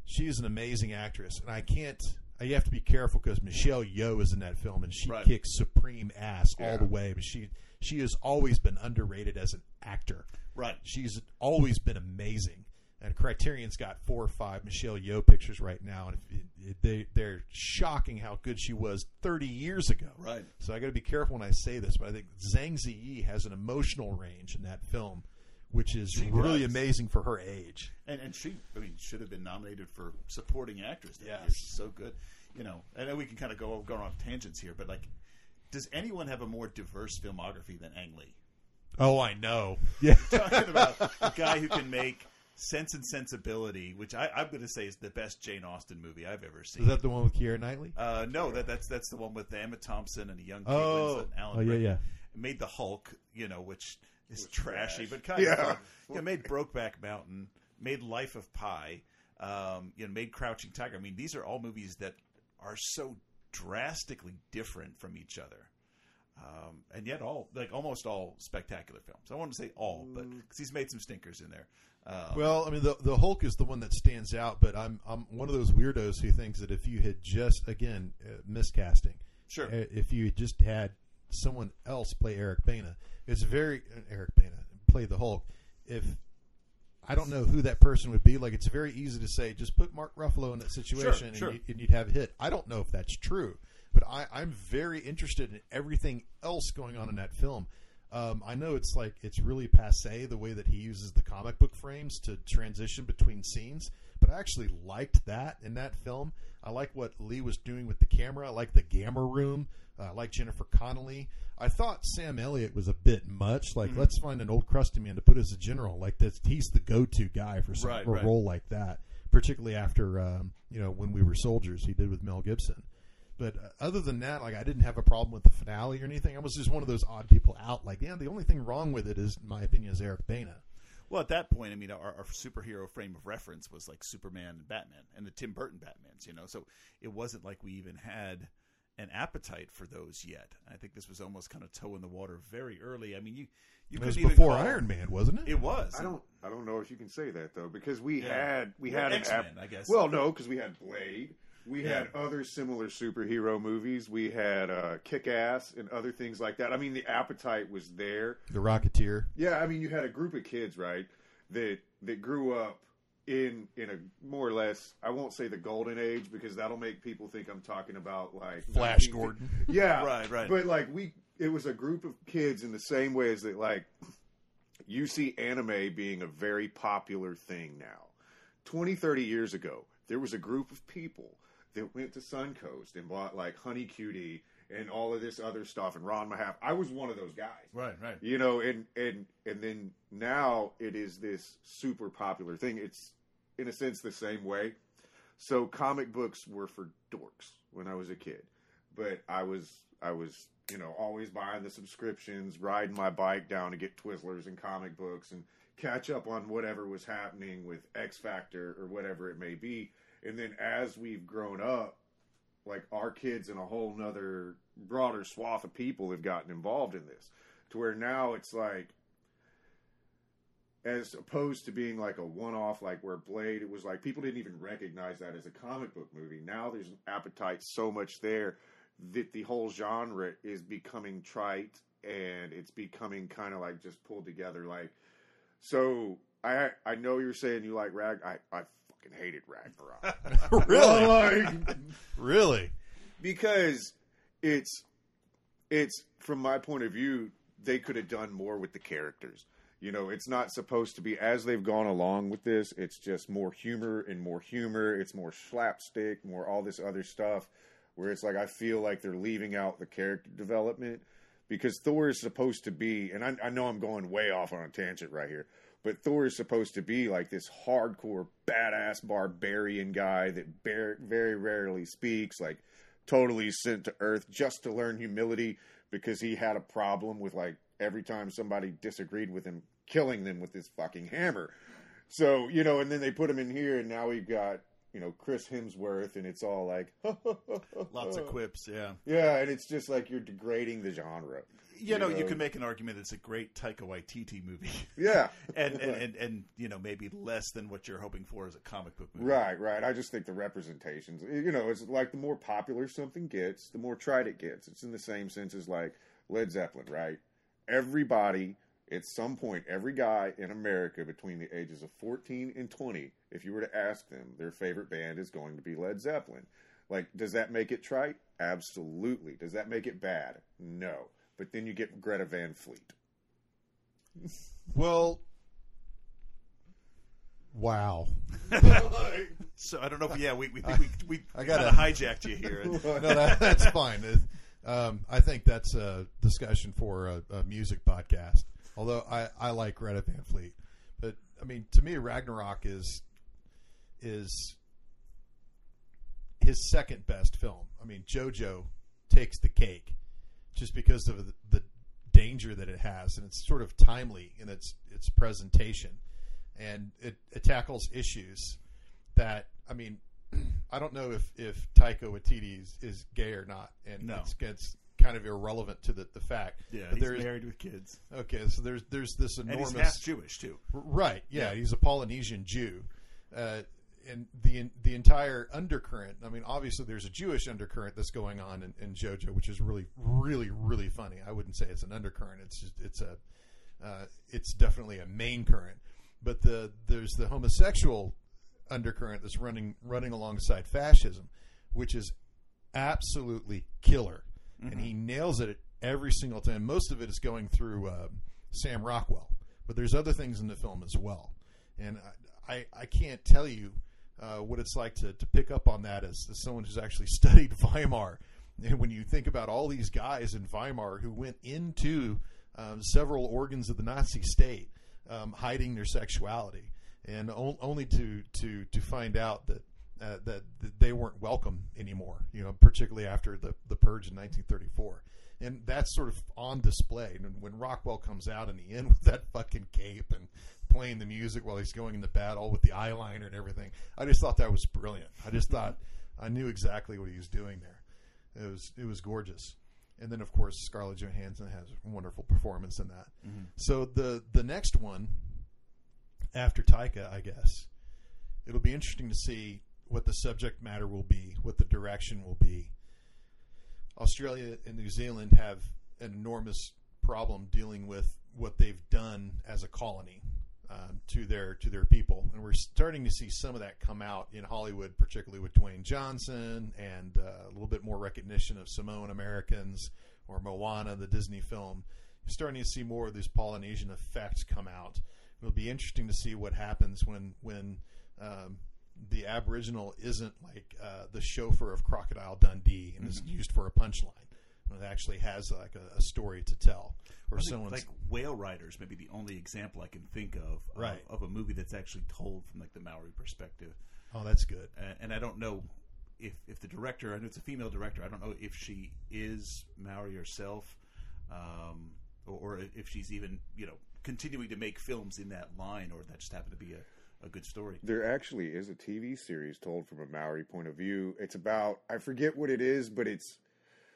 [SPEAKER 5] she is an amazing actress, and I can't. I have to be careful because Michelle Yeoh is in that film, and she
[SPEAKER 6] Right.
[SPEAKER 5] kicks supreme ass all the way. But she she has always been underrated as an actor.
[SPEAKER 6] Right.
[SPEAKER 5] She's always been amazing. And Criterion's got four or five Michelle Yeoh pictures right now, and it, it, they they're shocking how good she was 30 years ago.
[SPEAKER 6] Right.
[SPEAKER 5] So I got to be careful when I say this, but I think Zhang Ziyi has an emotional range in that film, which is
[SPEAKER 6] She
[SPEAKER 5] really
[SPEAKER 6] does.
[SPEAKER 5] amazing for her age.
[SPEAKER 6] And and she, I mean, should have been nominated for supporting actress. She's so good. You know, I know we can kind of go go off tangents here, but like, does anyone have a more diverse filmography than Ang Lee?
[SPEAKER 5] Oh, I know. Yeah. [laughs]
[SPEAKER 6] talking about a guy who can make Sense and Sensibility, which I, I'm going to say is the best Jane Austen movie I've ever seen.
[SPEAKER 5] Is that the one with Keira Knightley?
[SPEAKER 6] Uh, no, that that's that's the one with Emma Thompson and a young Kate
[SPEAKER 5] Oh.
[SPEAKER 6] Winslet and Alan
[SPEAKER 5] Oh, yeah,
[SPEAKER 6] Rickman.
[SPEAKER 5] yeah.
[SPEAKER 6] It made the Hulk, you know, which is trashy, but kind
[SPEAKER 4] Yeah.
[SPEAKER 6] of fun. You know, made Brokeback Mountain, made Life of Pi, um, you know, made Crouching Tiger. I mean, these are all movies that are so drastically different from each other. Um, and yet, all like almost all spectacular films. I want to say all, but because he's made some stinkers in there. Um,
[SPEAKER 5] Well, I mean, the the Hulk is the one that stands out, but I'm I'm one of those weirdos who thinks that if you had just again uh, miscasting,
[SPEAKER 6] Sure.
[SPEAKER 5] uh, if you had just had someone else play Eric Bana, it's very uh, Eric Bana play the Hulk. If I don't know who that person would be, like it's very easy to say, just put Mark Ruffalo in that situation
[SPEAKER 6] sure.
[SPEAKER 5] and, you, and you'd have a hit. I don't know if that's true, but I, I'm very interested in everything else going on in that film. Um, I know it's like it's really passe the way that he uses the comic book frames to transition between scenes, but I actually liked that in that film. I like what Lee was doing with the camera. I like the gamma room. Uh, I like Jennifer Connelly. I thought Sam Elliott was a bit much. Like,
[SPEAKER 6] Mhm.
[SPEAKER 5] let's find an old crusty man to put as a general. Like this, he's the go-to guy for some
[SPEAKER 6] Right,
[SPEAKER 5] a
[SPEAKER 6] right.
[SPEAKER 5] role like that. Particularly after um, you know when we were soldiers, he did with Mel Gibson. But uh, other than that, like I didn't have a problem with the finale or anything. I was just one of those odd people out. Like, yeah, the only thing wrong with it is, in my opinion, is Eric Bana.
[SPEAKER 6] Well, at that point, I mean, our, our superhero frame of reference was like Superman and Batman, and the Tim Burton Batmans. You know, so it wasn't like we even had an appetite for those yet. I think this was almost kind of toe in the water very early. I mean, you you
[SPEAKER 5] It was
[SPEAKER 6] couldn't even
[SPEAKER 5] before
[SPEAKER 6] call-
[SPEAKER 5] Iron Man, wasn't it?
[SPEAKER 6] It was.
[SPEAKER 4] I don't. I don't know if you can say that though, because we
[SPEAKER 6] Yeah.
[SPEAKER 4] had we
[SPEAKER 6] Well,
[SPEAKER 4] had an
[SPEAKER 6] X-Men, I guess.
[SPEAKER 4] Well, no, because we had Blade. We
[SPEAKER 6] Yeah.
[SPEAKER 4] had other similar superhero movies. We had uh, Kick Ass and other things like that. I mean, the appetite was there.
[SPEAKER 5] The Rocketeer.
[SPEAKER 4] Yeah, I mean, you had a group of kids, right, that that grew up in in a more or less. I won't say the golden age because that'll make people think I'm talking about like
[SPEAKER 5] Flash
[SPEAKER 4] 19
[SPEAKER 5] Gordon. [laughs]
[SPEAKER 4] Yeah, [laughs]
[SPEAKER 6] Right, right.
[SPEAKER 4] But like we, it was a group of kids in the same way as that. Like you see anime being a very popular thing now. 20, 30 years ago, there was a group of people that went to Suncoast and bought like Honey Cutie and all of this other stuff and Ranma ½. I was one of those guys.
[SPEAKER 6] Right, right.
[SPEAKER 4] You know, and and and then now it is this super popular thing. It's in a sense the same way. So comic books were for dorks when I was a kid, but I was I was you know always buying the subscriptions, riding my bike down to get Twizzlers and comic books and catch up on whatever was happening with X Factor or whatever it may be. And then as we've grown up, like our kids and a whole nother broader swath of people have gotten involved in this to where now it's like as opposed to being like a one-off like where blade it was like people didn't even recognize that as a comic book movie. Now there's an appetite so much there that the whole genre is becoming trite and it's becoming kind of like just pulled together like so i i know you're saying you like rag i i fucking hated ragnarok [laughs] [laughs]
[SPEAKER 5] really?
[SPEAKER 4] Like,
[SPEAKER 5] really?
[SPEAKER 4] because it's it's from my point of view, they could have done more with the characters. You know, it's not supposed to be as they've gone along with this. It's just more humor and more humor. It's more slapstick, more all this other stuff. Where it's like I feel like they're leaving out the character development because Thor is supposed to be, and I, I know I'm going way off on a tangent right here, but Thor is supposed to be like this hardcore badass barbarian guy that bar- very rarely speaks, like totally sent to Earth just to learn humility because he had a problem with like every time somebody disagreed with him, killing them with his fucking hammer. So you know, and then they put him in here, and now we've got you know Chris Hemsworth, and it's all like [laughs]
[SPEAKER 6] Lots of quips, yeah.
[SPEAKER 4] yeah, and it's just like you're degrading the genre.
[SPEAKER 6] You know, you can make an argument that it's a great Taika Waititi movie. [laughs]
[SPEAKER 4] Yeah. [laughs]
[SPEAKER 6] and, and, and and you know maybe less than what you're hoping for as a comic book movie.
[SPEAKER 4] Right, right. I just think the representations, you know, it's like the more popular something gets, the more tried it gets. It's in the same sense as like Led Zeppelin, right? Everybody, at some point, every guy in America between the ages of 14 and 20, if you were to ask them, their favorite band is going to be Led Zeppelin. Like, does that make it trite? Absolutely. Does that make it bad? No. But then you get Greta Van Fleet.
[SPEAKER 5] Well, wow. [laughs]
[SPEAKER 6] So I don't know if yeah we we think we we,
[SPEAKER 5] I got
[SPEAKER 6] kinda hijacked you here. [laughs]
[SPEAKER 5] no, that, that's fine. Um, I think that's a discussion for a, a music podcast. Although I, I like Greta Van Fleet, but I mean to me Ragnarok is is his second best film. I mean JoJo takes the cake just because of the, the danger that it has, and it's sort of timely in its its presentation, and it, it tackles issues that I mean, [clears throat] I don't know if if Taika Waititi is, is gay or not, and
[SPEAKER 6] No.
[SPEAKER 5] it's, it's kind of irrelevant to the, the fact.
[SPEAKER 6] Yeah,
[SPEAKER 5] But
[SPEAKER 6] he's married with kids.
[SPEAKER 5] Okay, so there's there's this enormous
[SPEAKER 6] And he's half Jewish, too.
[SPEAKER 5] Right? Yeah,
[SPEAKER 6] Yeah.
[SPEAKER 5] he's a Polynesian Jew, uh, and the the entire undercurrent. I mean, obviously there's a Jewish undercurrent that's going on in, in JoJo, which is really really really funny. I wouldn't say it's an undercurrent. It's just, it's a uh, it's definitely a main current. But the there's the homosexual undercurrent that's running running alongside fascism, which is absolutely killer, and he nails it every single time. Most of it is going through uh, Sam Rockwell, but there's other things in the film as well, and I I, I can't tell you. Uh, what it's like to, to pick up on that as, as someone who's actually [laughs] studied Weimar, and when you think about all these guys in Weimar who went into um, several organs of the Nazi state, um, hiding their sexuality, and only to to to find out that, uh, that that they weren't welcome anymore. You know, particularly after the the purge in 1934, and that's sort of on display. And when Rockwell comes out in the end [laughs] with that fucking cape and playing the music while he's going into battle with the eyeliner and everything, I just thought that was brilliant. I just thought I knew exactly what he was doing there. It was it was gorgeous. And then of course Scarlett Johansson has a wonderful performance in that.
[SPEAKER 6] Mhm.
[SPEAKER 5] So the the next one after Taika, I guess, it'll be interesting to see what the subject matter will be, what the direction will be. Australia and New Zealand have an enormous problem dealing with what they've done as a colony um, to their to their people, and we're starting to see some of that come out in Hollywood, particularly with Dwayne Johnson and uh, a little bit more recognition of Samoan Americans or Moana, the Disney film. You're starting to see more of these Polynesian effects come out. It'll be interesting to see what happens when when um, the Aboriginal isn't like uh, the chauffeur of Crocodile Dundee and is
[SPEAKER 6] Mhm.
[SPEAKER 5] used for a punchline. It actually has like a, a story to tell, or
[SPEAKER 6] I think,
[SPEAKER 5] someone's
[SPEAKER 6] like Whale Riders, maybe the only example I can think of, of of a movie that's actually told from like the Maori perspective.
[SPEAKER 5] Oh, that's good.
[SPEAKER 6] And, and I don't know if if the director, I know it's a female director. I don't know if she is Maori herself, um, or, or if she's even you know continuing to make films in that line, or that just happened to be a, a good story.
[SPEAKER 4] There actually is a TV series told from a Maori point of view. It's about I forget what it is, but it's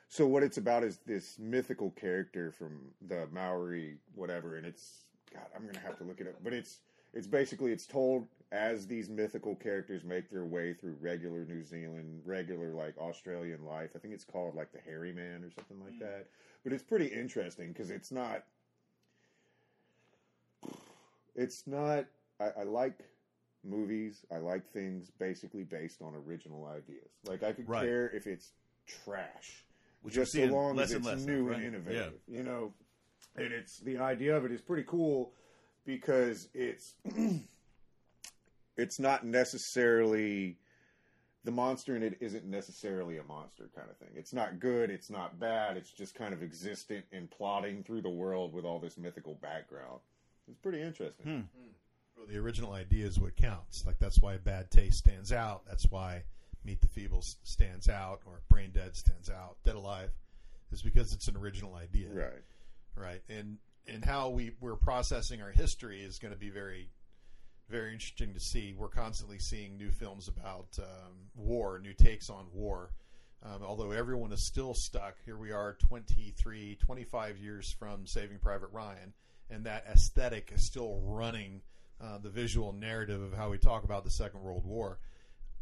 [SPEAKER 4] so what it's about is this mythical character from the Maori whatever, and it's God, I'm gonna have to look it up, but it's it's basically it's told as these mythical characters make their way through regular New Zealand, regular like Australian life. I think it's called like the Hairy Man or something like hmm. that. But it's pretty interesting because it's not it's not I, I like movies i like things basically based on original ideas like i could
[SPEAKER 6] Right.
[SPEAKER 4] care if it's trash.
[SPEAKER 6] Which
[SPEAKER 4] just so long
[SPEAKER 6] less
[SPEAKER 4] as
[SPEAKER 6] and
[SPEAKER 4] it's
[SPEAKER 6] less of,
[SPEAKER 4] new
[SPEAKER 6] right?
[SPEAKER 4] and innovative. You know, and it's the idea of it is pretty cool because it's [clears throat] it's not necessarily the monster in it isn't necessarily a monster kind of thing. It's not good, it's not bad, it's just kind of existent and plodding through the world with all this mythical background. It's pretty interesting. Hmm. Hmm.
[SPEAKER 5] Well, the original idea is what counts. Like that's why Bad Taste stands out. That's why Meet the Feebles stands out, or Braindead stands out. Dead Alive is because it's an original idea,
[SPEAKER 4] right?
[SPEAKER 5] Right, and and how we we're processing our history is going to be very very interesting to see. We're constantly seeing new films about um, war, new takes on war. Um, although everyone is still stuck, here we are 23, 25 years from Saving Private Ryan, and that aesthetic is still running uh, the visual narrative of how we talk about the Second World War.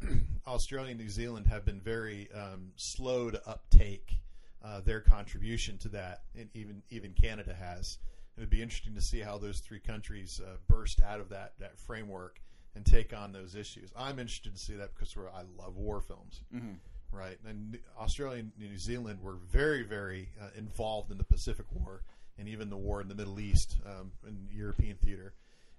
[SPEAKER 5] [clears throat] Australia and New Zealand have been very um, slow to uptake uh, their contribution to that, and even even Canada has. It would be interesting to see how those three countries uh, burst out of that that framework and take on those issues. I'm interested to see that because we're, I love war films,
[SPEAKER 6] Mhm.
[SPEAKER 5] right? And Australia and New Zealand were very very uh, involved in the Pacific War and even the war in the Middle East um, in European theater,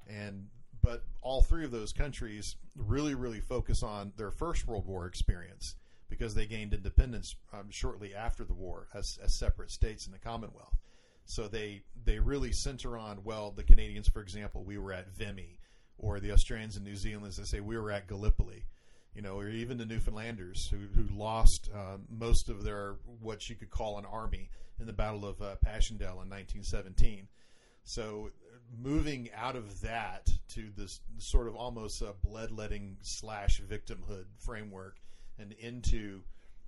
[SPEAKER 5] and but all three of those countries really really focus on their First World War experience because they gained independence um, shortly after the war as, as separate states in the Commonwealth. So they they really center on well the Canadians, for example, we were at Vimy, or the Australians and New Zealanders they say we were at Gallipoli, you know, or even the Newfoundlanders who who lost uh, most of their what you could call an army in the Battle of uh, Passchendaele in 1917. So moving out of that to this sort of almost uh, bloodletting slash victimhood framework and into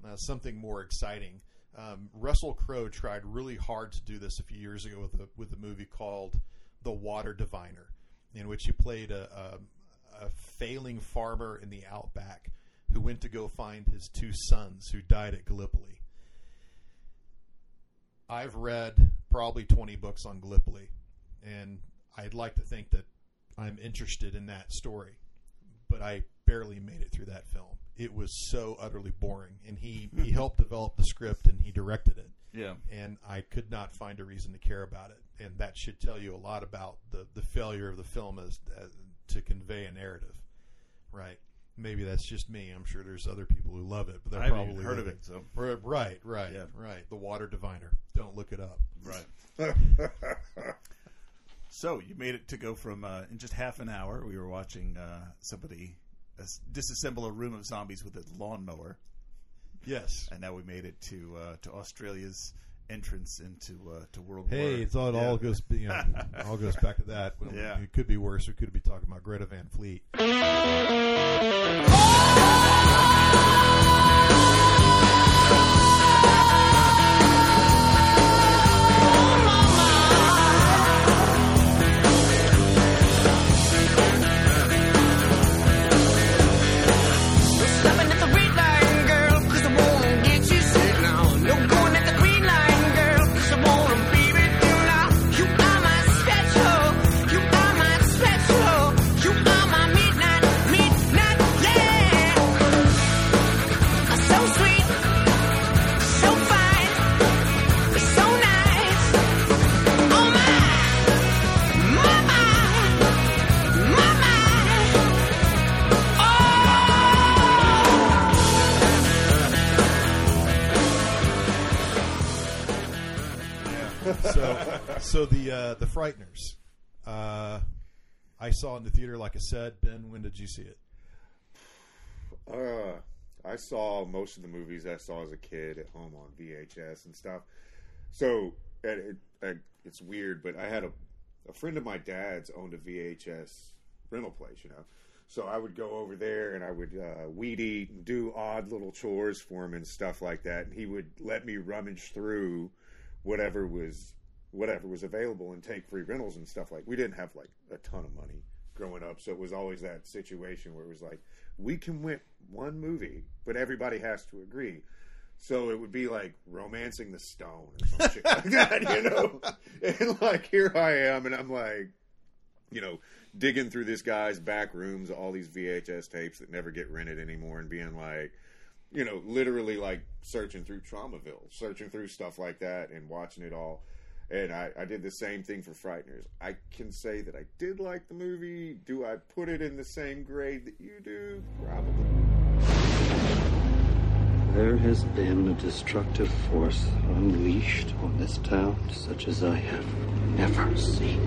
[SPEAKER 5] uh, something more exciting. Um, Russell Crowe tried really hard to do this a few years ago with a with a movie called The Water Diviner, in which he played a, a, a failing farmer in the outback who went to go find his two sons who died at Gallipoli. I've read probably 20 books on Gallipoli, and I'd like to think that I'm interested in that story, but I barely made it through that film. It was so utterly boring, and he, [laughs] he helped develop the script and he directed it.
[SPEAKER 6] Yeah.
[SPEAKER 5] And I could not find a reason to care about it, and that should tell you a lot about the, the failure of the film as, as to convey a narrative, right? Maybe that's just me. I'm sure there's other people who love it, but they're
[SPEAKER 6] I haven't
[SPEAKER 5] probably
[SPEAKER 6] even heard of
[SPEAKER 5] with
[SPEAKER 6] it, so-
[SPEAKER 5] right, right, right,
[SPEAKER 6] Yeah.
[SPEAKER 5] right. The Water Diviner. Don't look it up.
[SPEAKER 6] Right. [laughs] so you made it to go from uh, in just half an hour. We were watching uh, somebody uh, disassemble a room of zombies with a lawnmower.
[SPEAKER 5] Yes.
[SPEAKER 6] And now we made it to uh, to Australia's entrance into uh, to World War.
[SPEAKER 5] Hey, it's all, it all
[SPEAKER 6] Yeah.
[SPEAKER 5] goes you know, it [laughs] all goes back to that. Well,
[SPEAKER 6] Yeah.
[SPEAKER 5] It could be worse. We could be talking about Greta Van Fleet. [laughs]
[SPEAKER 23] so, so
[SPEAKER 5] the uh, the Frighteners. Uh, I saw in the theater, like I said. Ben, when did you see it?
[SPEAKER 4] Uh, I saw most of the movies I saw as a kid at home on VHS and stuff. So it, it, it, it's weird, but I had a a friend of my dad's owned a VHS rental place, you know. So I would go over there and I would uh, weed eat and do odd little chores for him and stuff like that. And he would let me rummage through whatever was whatever was available and take free rentals and stuff like. We didn't have like a ton of money growing up, so it was always that situation where it was like we can rent one movie, but everybody has to agree. So it would be like romancing the stone or some shit like that, [laughs] you know. And like here I am, and I'm like, you know, digging through this guy's back rooms, all these VHS tapes that never get rented anymore, and being like, you know, literally like searching through Tromaville, searching through stuff like that, and watching it all. And I, I did the same thing for Frighteners. I can say that I did like the movie. Do I put it in the same grade that you do? Probably.
[SPEAKER 24] There has been a destructive force unleashed on this town such as I have never seen.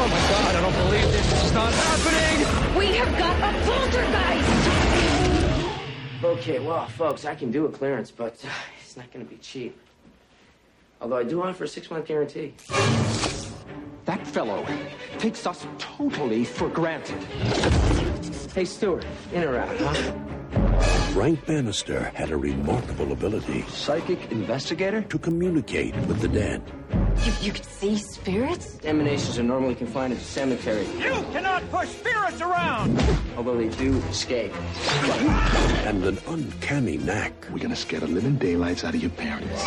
[SPEAKER 23] Oh my god, I don't believe this. It's not happening!
[SPEAKER 9] We have got a poltergeist! Okay, well, folks, I can do a clearance, but uh, it's not going to be cheap. Although I do offer a six month guarantee.
[SPEAKER 25] That fellow takes us totally for granted.
[SPEAKER 9] Hey, Stuart, in or out, huh?
[SPEAKER 26] Frank Bannister had a remarkable ability.
[SPEAKER 25] Psychic investigator?
[SPEAKER 26] To communicate with the dead.
[SPEAKER 9] You, you can see spirits? Emanations are normally confined to the cemetery,
[SPEAKER 23] You cannot push spirits around!
[SPEAKER 9] although they do escape.
[SPEAKER 26] And an uncanny knack. We're gonna scare the living daylights out of your parents.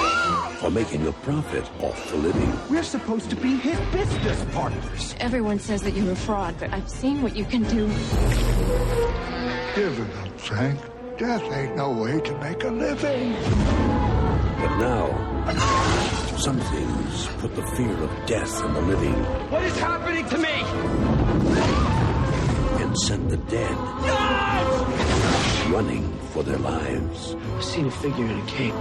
[SPEAKER 26] For making a profit off the living.
[SPEAKER 25] We're supposed to be his business partners.
[SPEAKER 27] Everyone says that you're a fraud, but I've seen what you can do.
[SPEAKER 28] Give it up, Frank. Death ain't no way to make a living.
[SPEAKER 26] But now, some things put the fear of death in the living
[SPEAKER 23] What is happening to me?
[SPEAKER 26] and sent the dead running for their lives.
[SPEAKER 9] I've seen a figure in a cape.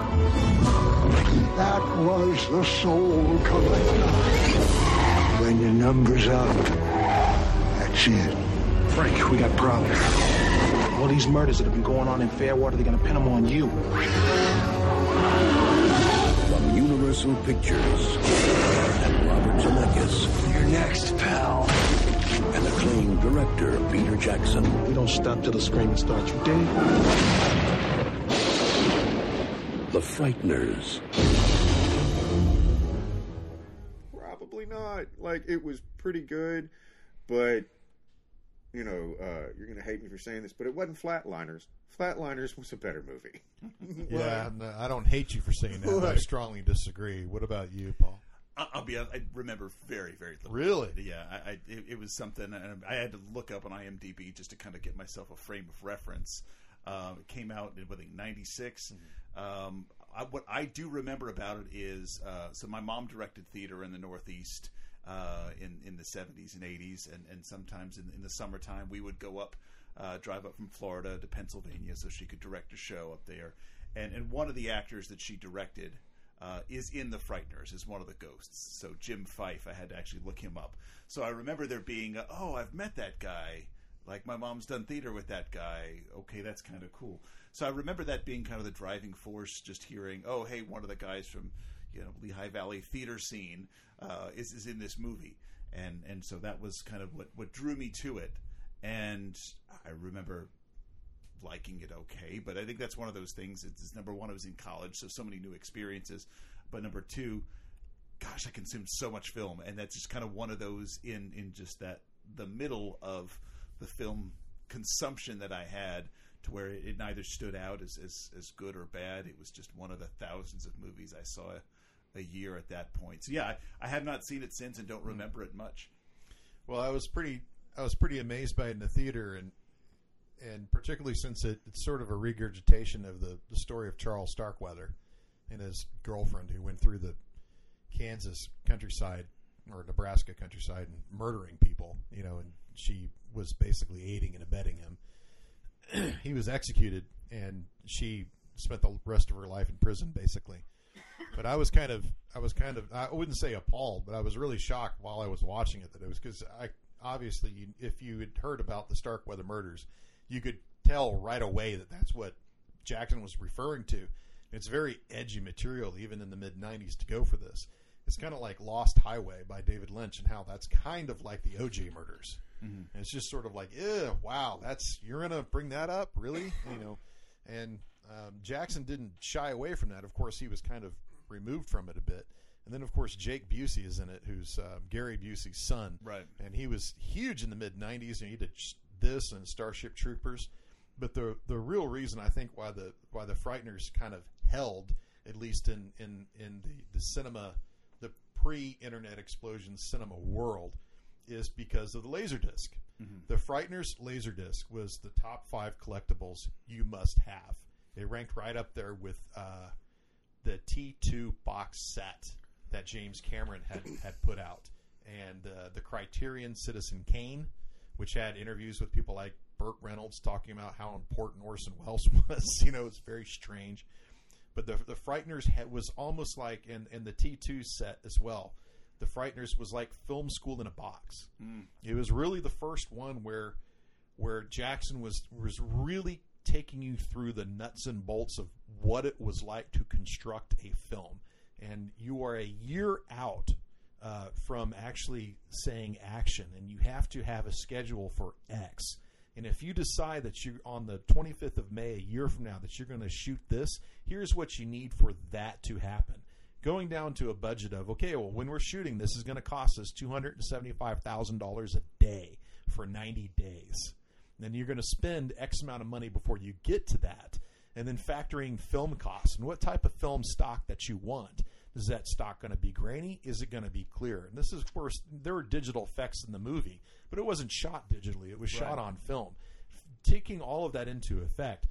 [SPEAKER 28] That was the soul collector. When your number's up, that's it.
[SPEAKER 25] Frank, we got problems. All these murders that have been going on in Fairwater, they're gonna pin them on you.
[SPEAKER 26] From Universal Pictures and Robert Zemeckis.
[SPEAKER 25] You're next, pal.
[SPEAKER 26] And acclaimed director Peter Jackson.
[SPEAKER 25] We don't stop till the screaming starts. You dig?
[SPEAKER 26] The Frighteners.
[SPEAKER 4] Probably not. Like it was pretty good, but you know, uh, you're gonna hate me for saying this, but it wasn't Flatliners. Flatliners was a better movie. [laughs]
[SPEAKER 5] Yeah, no, I don't hate you for saying that. but I strongly disagree. What about you, Paul?
[SPEAKER 6] I- I'll be. honest, I remember very, very little.
[SPEAKER 5] Really?
[SPEAKER 6] Yeah. I, I it, it was something, and I had to look up on IMDb just to kind of get myself a frame of reference. Um, it came out in I think '96. Um, I, what I do remember about it is, uh, so my mom directed theater in the Northeast uh, in in the '70s and '80s, and, and sometimes in, in the summertime we would go up, uh, drive up from Florida to Pennsylvania so she could direct a show up there. And and one of the actors that she directed uh, is in the Frighteners, is one of the ghosts. So Jim Fyfe, I had to actually look him up. So I remember there being, a, oh, I've met that guy. Like my mom's done theater with that guy. Okay, that's kind of cool. So I remember that being kind of the driving force. Just hearing, oh, hey, one of the guys from you know Lehigh Valley theater scene uh, is is in this movie, and and so that was kind of what what drew me to it. And I remember liking it okay, but I think that's one of those things. It's, number one, I was in college, so so many new experiences. But number two, gosh, I consumed so much film, and that's just kind of one of those in in just that the middle of the film consumption that I had, to where it neither stood out as as, as good or bad. It was just one of the thousands of movies I saw a, a year at that point. So yeah, I, I have not seen it since and don't hmm. remember it much.
[SPEAKER 5] Well, I was pretty I was pretty amazed by it in the theater, and and particularly since it, it's sort of a regurgitation of the, the story of Charles Starkweather and his girlfriend who went through the Kansas countryside or Nebraska countryside and murdering people, you know, and she was basically aiding and abetting him. [clears throat] he was executed, and she spent the rest of her life in prison, basically. But I was kind of, I was kind of, I wouldn't say appalled, but I was really shocked while I was watching it that it was because I obviously, you, if you had heard about the Starkweather murders, you could tell right away that that's what Jackson was referring to. It's very edgy material, even in the mid '90s, to go for this. It's kind of like Lost Highway by David Lynch, and how that's kind of like the OJ murders.
[SPEAKER 6] Mhm.
[SPEAKER 5] And it's just sort of like, ew, wow, that's you're gonna bring that up, really? [coughs] You know, and um, Jackson didn't shy away from that. Of course, he was kind of removed from it a bit. And then, of course, Jake Busey is in it, who's uh, Gary Busey's son.
[SPEAKER 6] Right.
[SPEAKER 5] And he was huge in the mid '90s, and he did this and Starship Troopers. But the the real reason I think why the why the Frighteners kind of held, at least in in in the the cinema, the pre-internet explosion cinema world, is because of the Laserdisc.
[SPEAKER 6] Mhm.
[SPEAKER 5] The Frighteners Laserdisc was the top five collectibles you must have. It ranked right up there with uh, the T2 box set that James Cameron had, had put out, and uh, the Criterion Citizen Kane, which had interviews with people like Burt Reynolds talking about how important Orson Welles [laughs] was. you know, it's very strange. But the the Frighteners had, was almost like, and, and the T2 set as well. The Frighteners was like film school in a box.
[SPEAKER 6] Mm.
[SPEAKER 5] It was really the first one where where Jackson was was really taking you through the nuts and bolts of what it was like to construct a film. And you are a year out uh, from actually saying action, and you have to have a schedule for X. And if you decide that you're on the 25th of May, a year from now, that you're going to shoot this, here's what you need for that to happen. Going down to a budget of, okay, well, when we're shooting, this is going to cost us $275,000 a day for 90 days. Then you're going to spend X amount of money before you get to that. And then factoring film costs and what type of film stock that you want. Is that stock going to be grainy? Is it going to be clear? And this is, of course, there were digital effects in the movie, but it wasn't shot digitally. It was shot on film. Taking all of that into effect,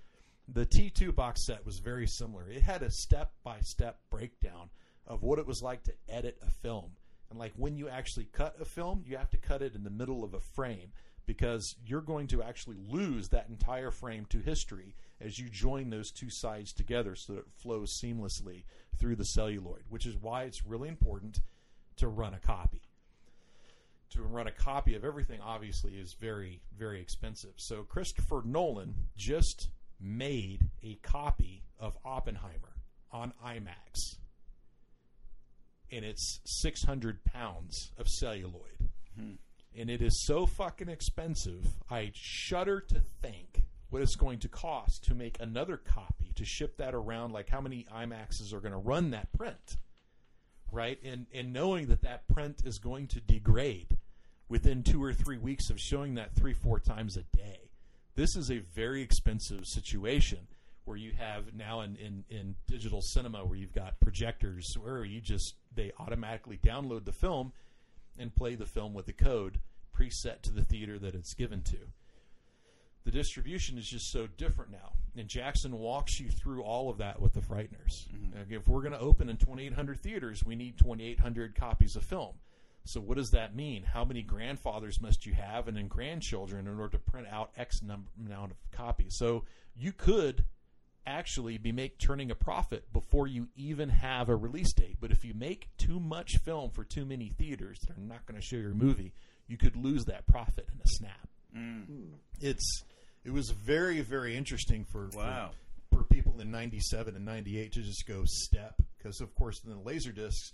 [SPEAKER 5] the T2 box set was very similar. It had a step by step breakdown of what it was like to edit a film. And like when you actually cut a film, you have to cut it in the middle of a frame because you're going to actually lose that entire frame to history as you join those two sides together so that it flows seamlessly through the celluloid, which is why it's really important to run a copy. To run a copy of everything, obviously, is very, very expensive. So Christopher Nolan just made a copy of Oppenheimer on IMAX. And it's 600 pounds of celluloid hmm. And it is so fucking expensive. I shudder to think what it's going to cost to make another copy to ship that around. Like how many IMAXs are going to run that print, right? And and knowing that that print is going to degrade within two or three weeks of showing that three four times a day. This is a very expensive situation where you have now in, in, in digital cinema where you've got projectors where you just they automatically download the film and play the film with the code preset to the theater that it's given to. The distribution is just so different now. And Jackson walks you through all of that with the Frighteners. Mm-hmm. Like, If we're going to open in 2,800 theaters, we need 2,800 copies of film. So what does that mean? How many grandfathers must you have and then grandchildren in order to print out X number amount of copies? So you could actually be make turning a profit before you even have a release date. But if you make too much film for too many theaters that are not going to show your movie, you could lose that profit in a snap.
[SPEAKER 6] Mm.
[SPEAKER 5] It's it was very very interesting for
[SPEAKER 6] Wow.
[SPEAKER 5] for, for people in 97 and 98 to just go step because of course in the laser discs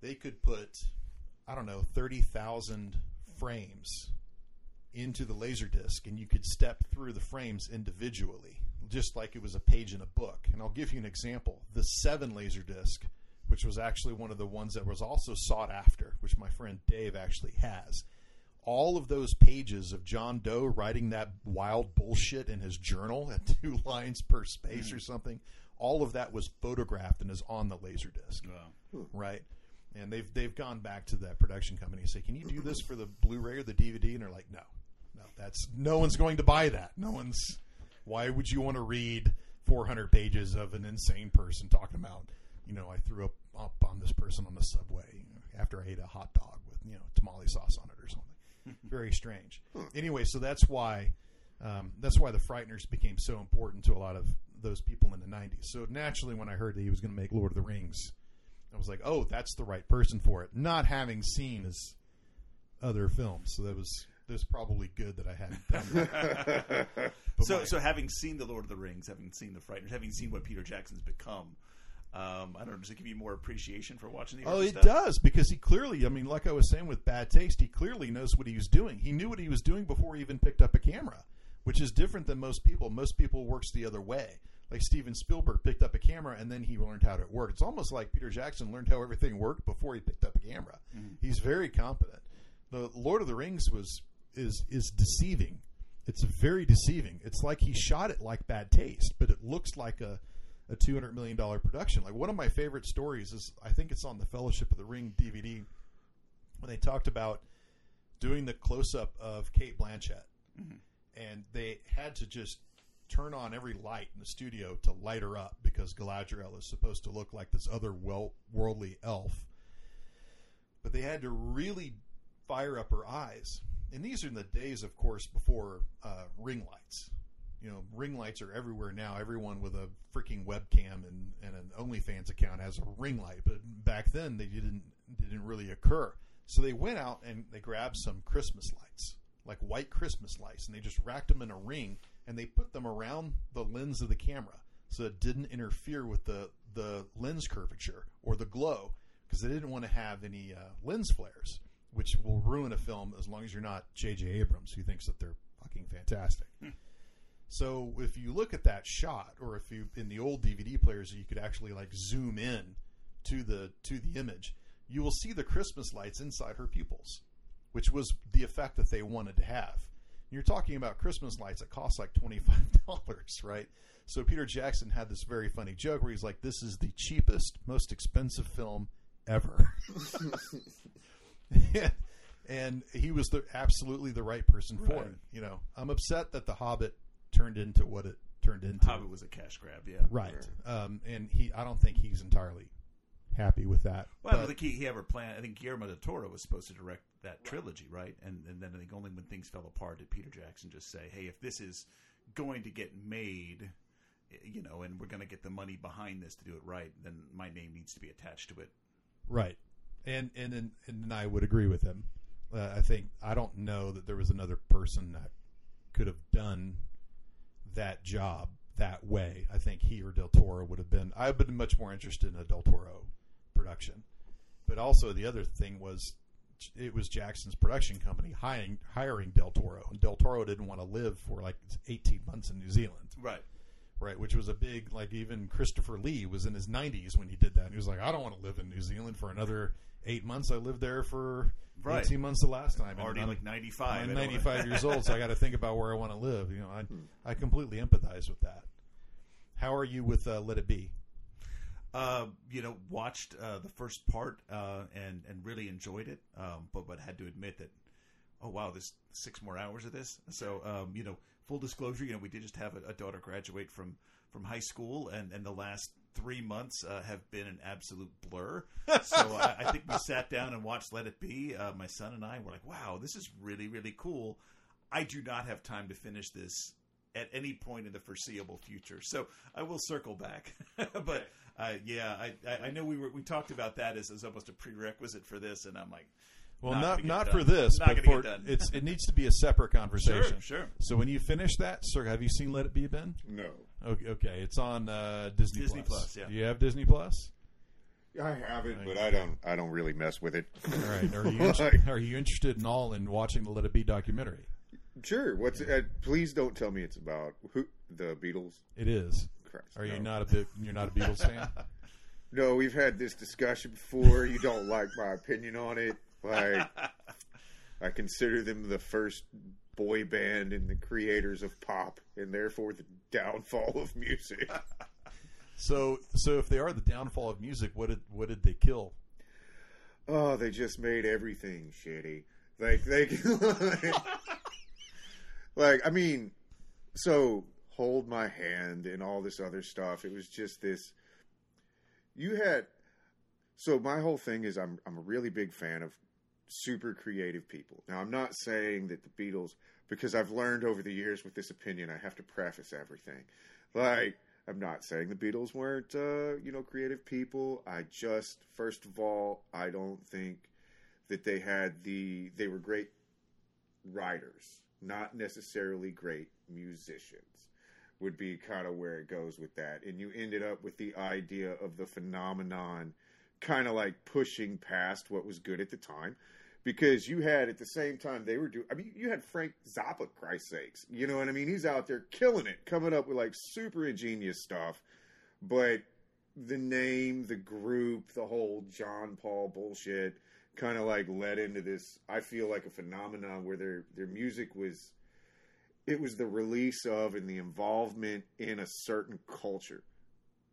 [SPEAKER 5] they could put I don't know 30,000 frames into the laser disc and you could step through the frames individually just like it was a page in a book and I'll give you an example the 7 laser disc which was actually one of the ones that was also sought after which my friend Dave actually has all of those pages of John Doe writing that wild bullshit in his journal at [laughs] two lines per space or hmm. something, all of that was photographed and is on the laser disc. Hmm. Right? And they've they've gone back to that production company and say, "Can you do this for the Blu-ray or the DVD?" And they're like, "No, no, that's no one's going to buy that. No one's. Why would you want to read 400 pages of an insane person talking about, you know, I threw up up on this person on the subway after I ate a hot dog with you know tamale sauce on it or something." [laughs] Very strange. Anyway, so that's why um, that's why the Frighteners became so important to a lot of those people in the '90s. So naturally, when I heard that he was going to make Lord of the Rings, I was like, "Oh, that's the right person for it." Not having seen his other films, so that was that was probably good that I hadn't done that. [laughs]
[SPEAKER 6] So,
[SPEAKER 5] my-
[SPEAKER 6] so having seen the Lord of the Rings, having seen the Frighteners, having seen what Peter Jackson's become, um, I don't know, does it give you more appreciation for watching the?
[SPEAKER 5] Oh, it
[SPEAKER 6] stuff?
[SPEAKER 5] does because he clearly, I mean, like I was saying with Bad Taste, he clearly knows what he was doing. He knew what he was doing before he even picked up a camera, which is different than most people. Most people works the other way. Like Steven Spielberg picked up a camera and then he learned how it worked. It's almost like Peter Jackson learned how everything worked before he picked up a camera. He's very competent. The Lord of the Rings was is is deceiving. It's very deceiving. It's like he shot it like Bad Taste, but it looks like a a two hundred million dollar production. Like one of my favorite stories is I think it's on the Fellowship of the Ring DVD when they talked about doing the close up of Cate Blanchett,
[SPEAKER 6] Mhm.
[SPEAKER 5] and they had to just turn on every light in the studio to light her up because Galadriel is supposed to look like this other well worldly elf. But they had to really fire up her eyes, and these are in the days, of course, before uh, ring lights. You know, ring lights are everywhere now. Everyone with a freaking webcam and, and an OnlyFans account has a ring light, but back then they didn't didn't really occur. So they went out and they grabbed some Christmas lights, like white Christmas lights, and they just racked them in a ring and they put them around the lens of the camera so it didn't interfere with the the lens curvature or the glow because they didn't want to have any uh, lens flares, which will ruin a film as long as you're not J.J. Abrams, who thinks that they're fucking fantastic. Hmm. So if you look at that shot, or if you in the old DVD players, you could actually like zoom in to the to the image, you will see the Christmas lights inside her pupils, which was the effect that they wanted to have. You're talking about Christmas lights that cost like twenty five dollars, [laughs] right? So Peter Jackson had this very funny joke where he's like, "This is the cheapest, most expensive film ever," [laughs] [laughs] [laughs] and he was the absolutely the right person for it. You know, I'm upset that The Hobbit turned into what it turned into.
[SPEAKER 6] Hobbit was a cash grab, yeah.
[SPEAKER 5] Right. Um, and he, I don't think he's entirely happy with that.
[SPEAKER 6] Well, I don't think he, he ever planned. I think Guillermo del Toro was supposed to direct that trilogy, right? And and then I think only when things fell apart did Peter Jackson just say, "Hey, if this is going to get made, you know, and we're going to get the money behind this to do it right, then my name needs to be attached to it."
[SPEAKER 5] Right, and and and, and I would agree with him. Uh, I think I don't know that there was another person that could have done that job that way. I think he or Del Toro would have been. I've been much more interested in a Del Toro production, but also the other thing was it was Jackson's production company hiring hiring Del Toro, and Del Toro didn't want to live for like eighteen months in New Zealand.
[SPEAKER 6] Right.
[SPEAKER 5] Right, which was a big like even Christopher Lee was in his 90s when he did that. And he was like, I don't want to live in New Zealand for another eight months. I lived there for
[SPEAKER 6] Right.
[SPEAKER 5] 18 months the last time. And
[SPEAKER 6] Already
[SPEAKER 5] I'm-
[SPEAKER 6] like 95. I
[SPEAKER 5] I'm 95 years old, so I got to think about where I want to live. You know, I I completely empathize with that. How are you with uh, Let It Be?
[SPEAKER 6] Uh, you know, watched uh, the first part uh, and and really enjoyed it, um, but but had to admit that, oh wow, there's six more hours of this. So um, you know, full disclosure, you know, we did just have a, a daughter graduate from from high school, and and the last three months uh, have been an absolute blur. [laughs] so I, I think we sat down and watched Let It Be. Uh, my son and I were like, wow, this is really really cool. I do not have time to finish this at any point in the foreseeable future. So I will circle back. [laughs] but uh, yeah, I, I, I know we were we talked about that as, as almost a prerequisite for this, and I'm like,
[SPEAKER 5] Well,
[SPEAKER 6] not
[SPEAKER 5] not not, for this,
[SPEAKER 6] Not
[SPEAKER 5] but for it's it needs to be a separate conversation.
[SPEAKER 6] Sure, sure.
[SPEAKER 5] So when you finish that, sir, have you seen Let It Be, Ben?
[SPEAKER 4] No.
[SPEAKER 5] Okay, okay. it's on uh, Disney.
[SPEAKER 6] Disney
[SPEAKER 5] Plus.
[SPEAKER 6] Plus, yeah.
[SPEAKER 5] Do you have Disney Plus?
[SPEAKER 4] I have it, but I don't. I don't really mess with it.
[SPEAKER 5] All right. Are you [laughs]
[SPEAKER 4] Like,
[SPEAKER 5] are you interested in all in watching the Let It Be documentary?
[SPEAKER 4] sure. What's? Uh, please don't tell me it's about who the Beatles.
[SPEAKER 5] It is.
[SPEAKER 4] Christ,
[SPEAKER 5] Are you not a big? You're not a Beatles fan? [laughs]
[SPEAKER 4] No, we've had this discussion before. You don't like my opinion on it. Like, [laughs] I consider them the first boy band and the creators of pop, and therefore the downfall of music. [laughs]
[SPEAKER 5] So, so if they are the downfall of music, what did what did they kill?
[SPEAKER 4] Oh, they just made everything shitty. Like they, [laughs] like I mean, so hold my hand and all this other stuff. It was just this. You had, so my whole thing is I'm I'm a really big fan of super creative people. Now I'm not saying that the Beatles because I've learned over the years with this opinion I have to preface everything. Like I'm not saying the Beatles weren't uh, you know creative people. I just first of all I don't think that they had the they were great writers, not necessarily great musicians. Would be kind of where it goes with that. And you ended up with the idea of the phenomenon kind of like pushing past what was good at the time because you had at the same time they were doing I mean you had Frank Zappa Christ's sakes. You know what I mean? He's out there killing it coming up with like super ingenious stuff. But the name the group the whole John Paul bullshit kind of like led into this I feel like a phenomenon where their their music was it was the release of and the involvement in a certain culture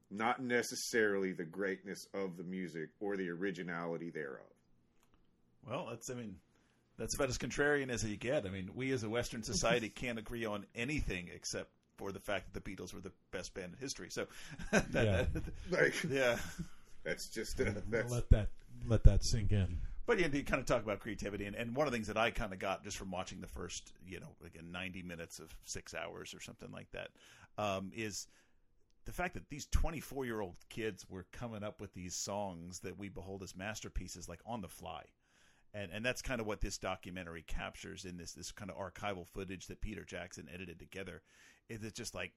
[SPEAKER 4] not necessarily the greatness of the music or the originality thereof
[SPEAKER 6] Well, that's I mean, That's about as contrarian as you get. I mean, we as a Western society can't agree on anything except for the fact that the Beatles were the best band in history. So, [laughs] that,
[SPEAKER 5] Yeah.
[SPEAKER 4] Like,
[SPEAKER 6] yeah,
[SPEAKER 4] that's just uh, that's
[SPEAKER 5] let that let that sink in.
[SPEAKER 6] But yeah, you kind of talk about creativity, and, and one of the things that I kind of got just from watching the first, you know, again, ninety minutes of six hours or something like that, um, is the fact that these twenty-four-year-old kids were coming up with these songs that we behold as masterpieces, like on the fly, and and that's kind of what this documentary captures in this this kind of archival footage that Peter Jackson edited together. Is it's just like,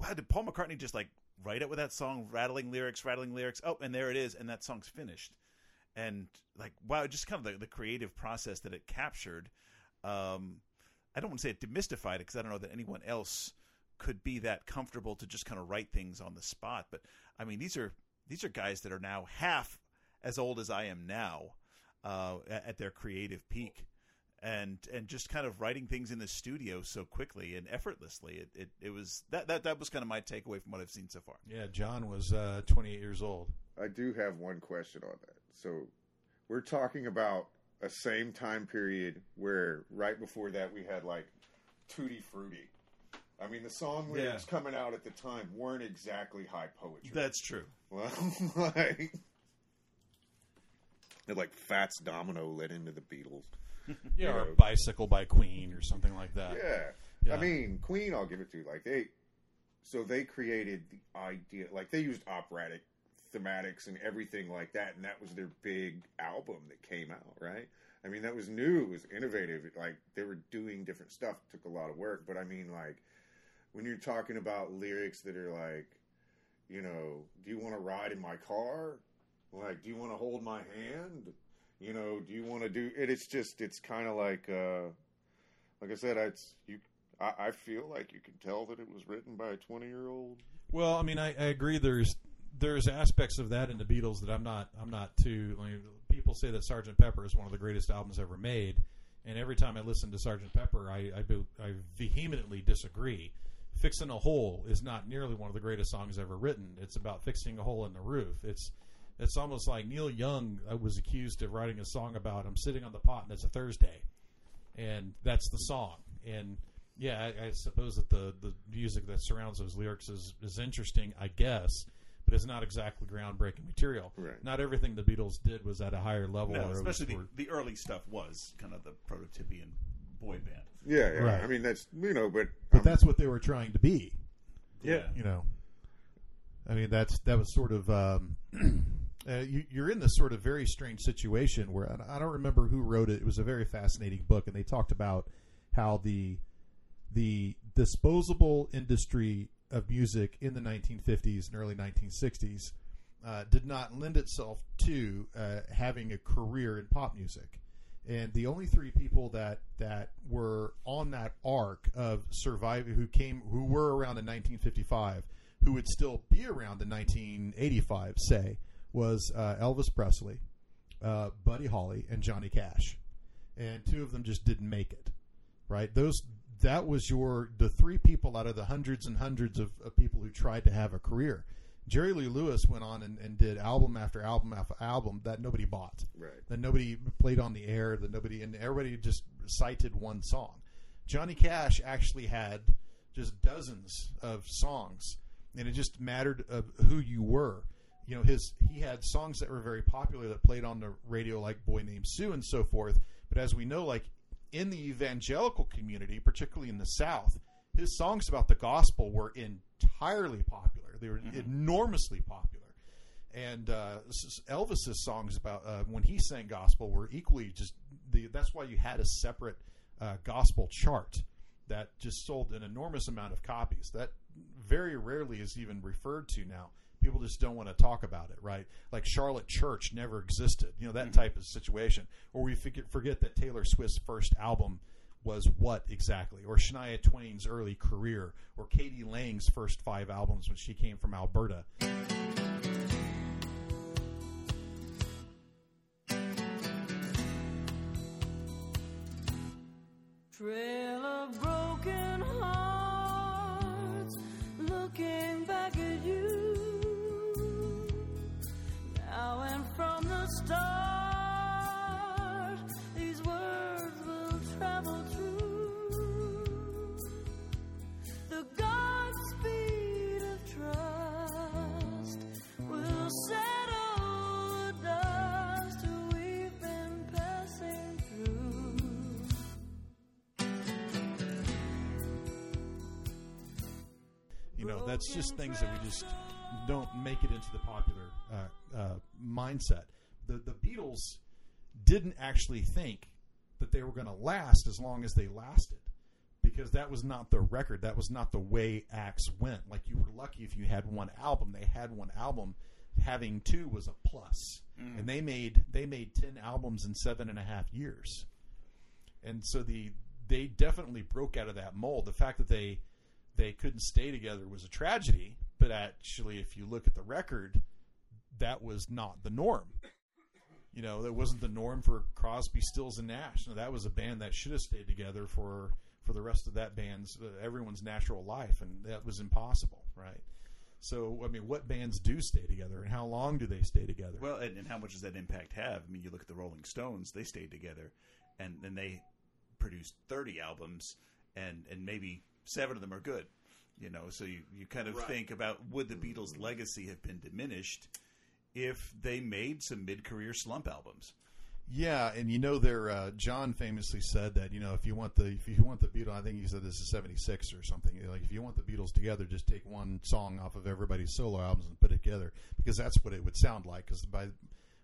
[SPEAKER 6] wow, did Paul McCartney just like write it with that song, rattling lyrics, rattling lyrics? Oh, and there it is, and that song's finished and like wow, just kind of the, the creative process that it captured. Um, I don't want to say it demystified it because I don't know that anyone else could be that comfortable to just kind of write things on the spot. But I mean, these are these are guys that are now half as old as I am now uh, at, at their creative peak. And and just kind of writing things in the studio so quickly and effortlessly, it, it, it was that, that that was kind of my takeaway from what I've seen so far.
[SPEAKER 5] Yeah, John was uh, 28 years old.
[SPEAKER 4] I do have one question on that. So we're talking about a same time period where right before that we had like Tutti Frutti. I mean, the song lyrics
[SPEAKER 6] Yeah.
[SPEAKER 4] coming out at the time weren't exactly high poetry.
[SPEAKER 6] That's true.
[SPEAKER 4] Well, [laughs] like, like Fats Domino led into the Beatles.
[SPEAKER 5] Yeah, or
[SPEAKER 4] know,
[SPEAKER 5] Bicycle by Queen or something like that.
[SPEAKER 4] yeah.
[SPEAKER 5] Yeah.
[SPEAKER 4] I mean, Queen, I'll give it to. you. Like they, so they created the idea. Like they used operatic thematics and everything like that, and that was their big album that came out. Right. I mean, that was new. It was innovative. It, like they were doing different stuff. Took a lot of work, but I mean, like when you're talking about lyrics that are like, you know, do you want to ride in my car? Like, do you want to hold my hand? You know, do you want to do it? It's just, it's kind of like, uh, like I said, it's you. I, I feel like you can tell that it was written by a twenty-year-old.
[SPEAKER 5] Well, I mean, I, I agree. There's there's aspects of that in the Beatles that I'm not I'm not too. I mean, people say that Sergeant Pepper is one of the greatest albums ever made, and every time I listen to Sergeant Pepper, I I, I vehemently disagree. Fixing a hole is not nearly one of the greatest songs ever written. It's about fixing a hole in the roof. It's it's almost like Neil Young uh, was accused of writing a song about I'm sitting on the pot and it's a Thursday, and that's the song. And yeah, I, I suppose that the the music that surrounds those lyrics is is interesting, I guess, but it's not exactly groundbreaking material.
[SPEAKER 4] Right.
[SPEAKER 5] Not everything the Beatles did was at a higher level.
[SPEAKER 6] No,
[SPEAKER 5] or it was
[SPEAKER 6] especially the, the early stuff was kind of the prototypian boy band.
[SPEAKER 4] Yeah, yeah.
[SPEAKER 5] Right.
[SPEAKER 4] I mean, that's you know, but
[SPEAKER 5] but that's what they were trying to be.
[SPEAKER 6] Yeah.
[SPEAKER 5] you know. I mean, that's that was sort of um, [clears throat] uh, you, you're in this sort of very strange situation where I I don't remember who wrote it. It was a very fascinating book, and they talked about how the the disposable industry of music in the 1950s and early 1960s uh, did not lend itself to uh, having a career in pop music. And the only three people that that were on that arc of surviving, who came, who were around in 1955, who would still be around in 1985, say, was uh, Elvis Presley, uh, Buddy Holly, and Johnny Cash. And two of them just didn't make it. Right? Those that was your the three people out of the hundreds and hundreds of, of people who tried to have a career. Jerry Lee Lewis went on and, and did album after album after album that nobody bought,
[SPEAKER 4] Right.
[SPEAKER 5] that nobody played on the air, that nobody and everybody just cited one song. Johnny Cash actually had just dozens of songs, and it just mattered of who you were. You know, his he had songs that were very popular that played on the radio, like "Boy Named Sue" and so forth. But as we know, like in the evangelical community, particularly in the South, his songs about the gospel were entirely popular. They were enormously popular. And uh, Elvis's songs about uh, when he sang gospel were equally just. The, that's why you had a separate uh, gospel chart that just sold an enormous amount of copies. That very rarely is even referred to now. People just don't want to talk about it, right? Like Charlotte Church never existed, you know that mm-hmm. type of situation. Or we forget, forget that Taylor Swift's first album was what exactly, or Shania Twain's early career, or k.d. lang's first five albums when she came from Alberta.
[SPEAKER 23] Trail
[SPEAKER 5] that's just things that we just don't make it into the popular uh, uh, mindset. The the Beatles didn't actually think that they were going to last as long as they lasted because that was not the record. That was not the way acts went. Like you were lucky if you had one album. They had one album. Having two was a plus,
[SPEAKER 6] Mm.
[SPEAKER 5] and they made they made ten albums in seven and a half years, and so the they definitely broke out of that mold. The fact that they they couldn't stay together was a tragedy, but actually, if you look at the record, that was not the norm. You know, that wasn't the norm for Crosby, Stills, and Nash. No, that was a band that should have stayed together for for the rest of that band's uh, everyone's natural life, and that was impossible, right? So, I mean, what bands do stay together, and how long do they stay together?
[SPEAKER 6] Well, and, and how much does that impact have? I mean, you look at the Rolling Stones; they stayed together, and then they produced thirty albums, and and maybe seven of them are good. You know, so you, you kind of
[SPEAKER 5] Right.
[SPEAKER 6] think about would the Beatles' legacy have been diminished if they made some mid-career slump albums?
[SPEAKER 5] Yeah, and you know, there uh, John famously said that you know if you want the if you want the Beatles, I think he said this is '76 or something. Like if you want the Beatles together, just take one song off of everybody's solo albums and put it together because that's what it would sound like. Because by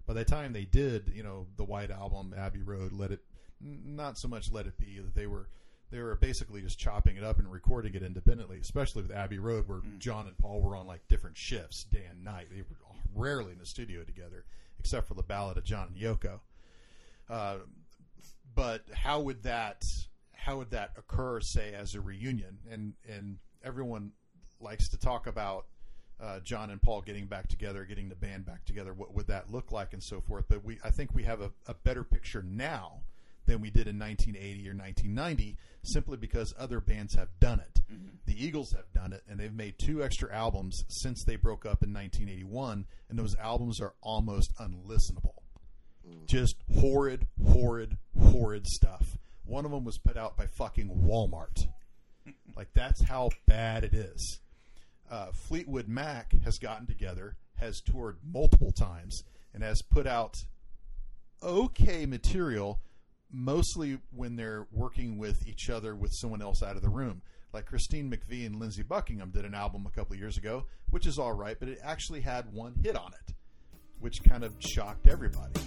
[SPEAKER 5] by the time they did, you know, the White Album, Abbey Road, Let It, not so much Let It Be. that They were they were basically just chopping it up and recording it independently. Especially with Abbey Road, where John and Paul were on like different shifts, day and night. They were rarely in the studio together, except for the Ballad of John and Yoko. Uh, but how would that how would that occur, say, as a reunion? And and everyone likes to talk about uh, John and Paul getting back together, getting the band back together. What would that look like, and so forth? But we, I think, we have a, a better picture now than we did in 1980 or 1990, simply because other bands have done it. The Eagles have done it, and they've made two extra albums since they broke up in 1981, and those albums are almost unlistenable just horrid, horrid, horrid stuff. One of them was put out by fucking Walmart. [laughs] like that's how bad it is. Uh, Fleetwood Mac has gotten together, has toured multiple times, and has put out okay material, mostly when they're working with each other with someone else out of the room. Like Christine McVie and Lindsey Buckingham did an album a couple years ago, which is all right, but it actually had one hit on it, which kind of shocked everybody.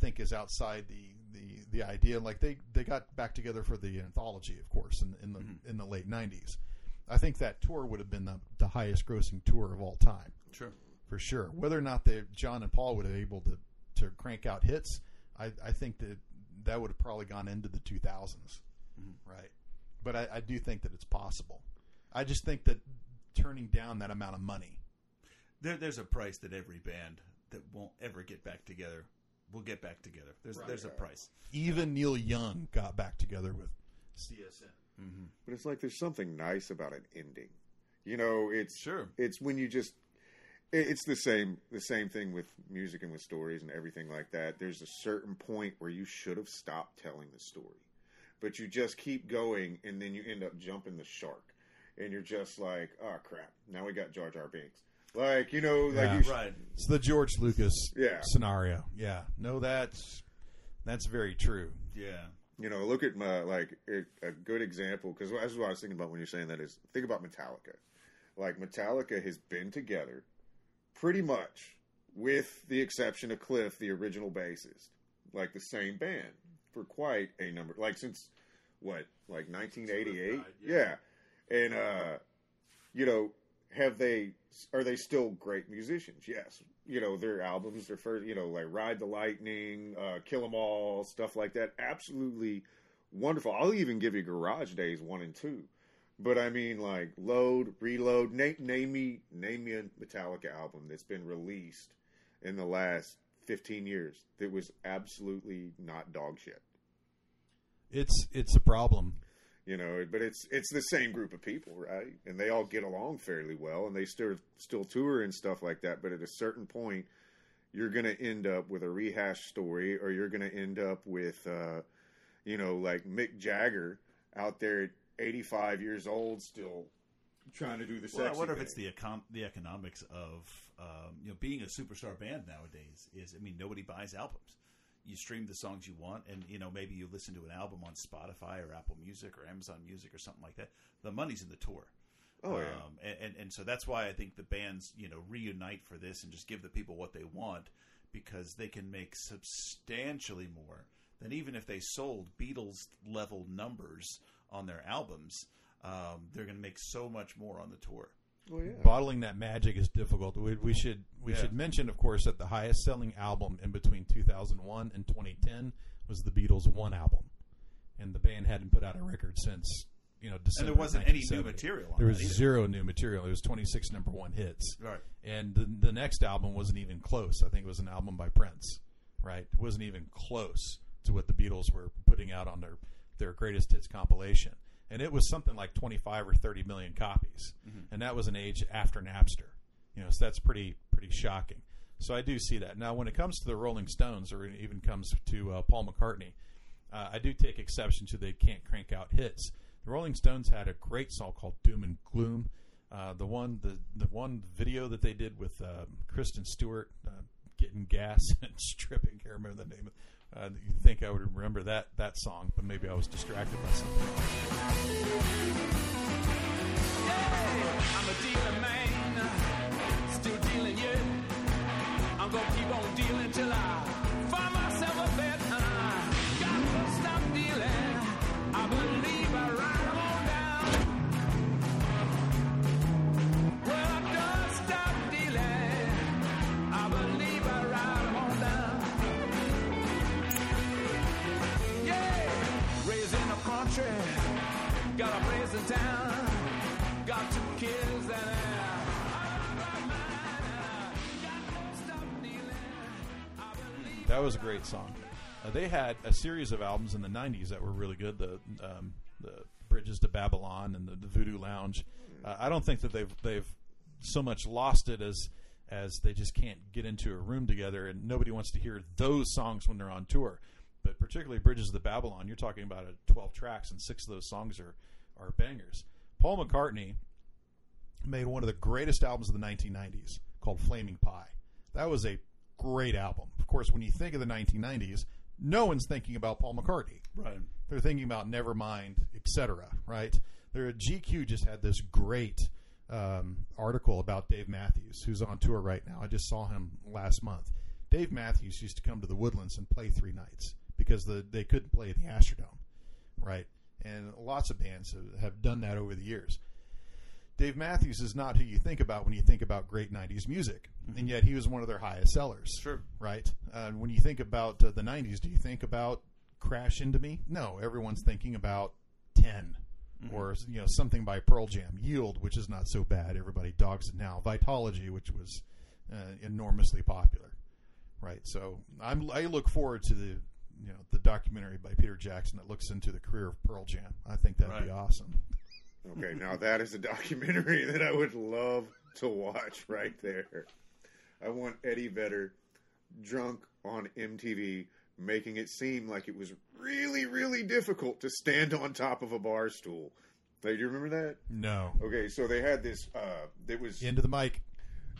[SPEAKER 5] Think is outside the the, the idea. Like they, they got back together for the anthology, of course, in, in the mm-hmm. in the late '90s. I think that tour would have been the, the highest grossing tour of all time.
[SPEAKER 6] Sure.
[SPEAKER 5] for sure. Whether or not they John and Paul would have been able to to crank out hits, I, I think that that would have probably gone into the 2000s, mm-hmm. right? But I, I do think that it's possible. I just think that turning down that amount of money
[SPEAKER 6] There, there's a price that every band that won't ever get back together will get back together. There's there's a price.
[SPEAKER 5] Even Neil Young got back together with CSN.
[SPEAKER 6] Mm-hmm.
[SPEAKER 4] But it's like there's something nice about an ending. You know, it's
[SPEAKER 6] sure.
[SPEAKER 4] It's when you just it's the same the same thing with music and with stories and everything like that. There's a certain point where you should have stopped telling the story. But you just keep going and then you end up jumping the shark. And you're just like, oh crap, now we got Jar Jar Binks. Like, you know, like
[SPEAKER 5] Yeah.
[SPEAKER 4] you sh-
[SPEAKER 5] It's the George Lucas
[SPEAKER 4] Yeah.
[SPEAKER 5] scenario. Yeah, no, that's that's very true.
[SPEAKER 6] Yeah.
[SPEAKER 4] You know, look at my like a, a good example because that's what I was thinking about when you're saying that is think about Metallica. Like Metallica has been together pretty much, with the exception of Cliff, the original bassist, like the same band for quite a number, like since what, like 1988? yeah. and uh, you know, have they are they still great musicians? Yes. You know, their albums, their first, you know, like Ride the Lightning, uh, Kill 'Em All, stuff like that. Absolutely wonderful. I'll even give you Garage Days one and two. But I mean, like Load, Reload. Name, name me, name me a Metallica album that's been released in the last fifteen years that was absolutely not dog shit.
[SPEAKER 5] It's it's a problem.
[SPEAKER 4] You know, but it's it's the same group of people, right? And they all get along fairly well, and they still still tour and stuff like that. But at a certain point, you're going to end up with a rehash story, or you're going to end up with, uh, you know, like Mick Jagger out there at 85 years old, still trying to do the
[SPEAKER 6] Well, I wonder if it's the econ- the economics of um, you know being a superstar band nowadays. Is I mean nobody buys albums. You stream the songs you want, and you know maybe you listen to an album on Spotify or Apple Music or Amazon Music or something like that. The money's in the tour.
[SPEAKER 4] Oh, yeah.
[SPEAKER 6] um, and, and and so that's why I think the bands you know reunite for this and just give the people what they want because they can make substantially more than even if they sold Beatles level numbers on their albums. Um, they're going to make so much more on the tour.
[SPEAKER 4] Oh,
[SPEAKER 5] Bottling that magic is difficult. We, we should we
[SPEAKER 6] Yeah.
[SPEAKER 5] should mention, of course, that the highest selling album in between 2001 and 2010 was the Beatles' one album, and the band hadn't put out a record since you know December.
[SPEAKER 6] And there wasn't any new material on
[SPEAKER 5] There was zero new material. There was 26 number one hits.
[SPEAKER 6] Right.
[SPEAKER 5] And the, the next album wasn't even close. I think it was an album by Prince. Right. It wasn't even close to what the Beatles were putting out on their their greatest hits compilation. And it was something like 25 or 30 million copies.
[SPEAKER 6] Mhm.
[SPEAKER 5] And that was an age after Napster. You know, so that's pretty pretty shocking. So I do see that. Now, when it comes to the Rolling Stones, or it even comes to uh, Paul McCartney, uh, I do take exception to they can't crank out hits. The Rolling Stones had a great song called "Doom and Gloom." Uh, the one, the the one video that they did with uh, Kristen Stewart uh, getting gas [laughs] and stripping. I Can't remember the name. of uh, You'd think I would remember that that song, but maybe I was distracted by something.
[SPEAKER 23] I'm got a place in town. Got two kids and
[SPEAKER 5] That was a great song. Uh, they had a series of albums in the '90s that were really good. The um, the Bridges to Babylon and the, the Voodoo Lounge. Uh, I don't think that they've they've so much lost it as as they just can't get into a room together and nobody wants to hear those songs when they're on tour. But particularly Bridges to Babylon, you're talking about a 12 tracks and six of those songs are are bangers. Paul McCartney made one of the greatest albums of the 1990s called Flaming Pie. That was a great album. Of course, when you think of the 1990s, no one's thinking about Paul McCartney.
[SPEAKER 6] Right.
[SPEAKER 5] They're thinking about Nevermind, etc. Right? There, GQ just had this great um, article about Dave Matthews, who's on tour right now. I just saw him last month. Dave Matthews used to come to the Woodlands and play three nights because the, they couldn't play at the Astrodome, right? And lots of bands have, have done that over the years. Dave Matthews is not who you think about when you think about great '90s music, and yet he was one of their highest sellers.
[SPEAKER 6] Sure,
[SPEAKER 5] right? Uh, when you think about uh, the '90s, do you think about "Crash Into Me"? No, everyone's thinking about 10
[SPEAKER 6] Mhm.
[SPEAKER 5] or you know something by Pearl Jam, "Yield," which is not so bad. Everybody dogs it now. "Vitology," which was uh, enormously popular, right? So I'm I look forward to the you know the documentary by Peter Jackson that looks into the career of Pearl Jam. I think that'd be awesome.
[SPEAKER 4] Okay, now that is a documentary [laughs] that I would love to watch right there. I want Eddie Vedder drunk on MTV making it seem like it was really, really difficult to stand on top of a bar stool. Like, do you remember that?
[SPEAKER 5] No.
[SPEAKER 4] Okay, so they had this. Uh, it was
[SPEAKER 5] Into the mic.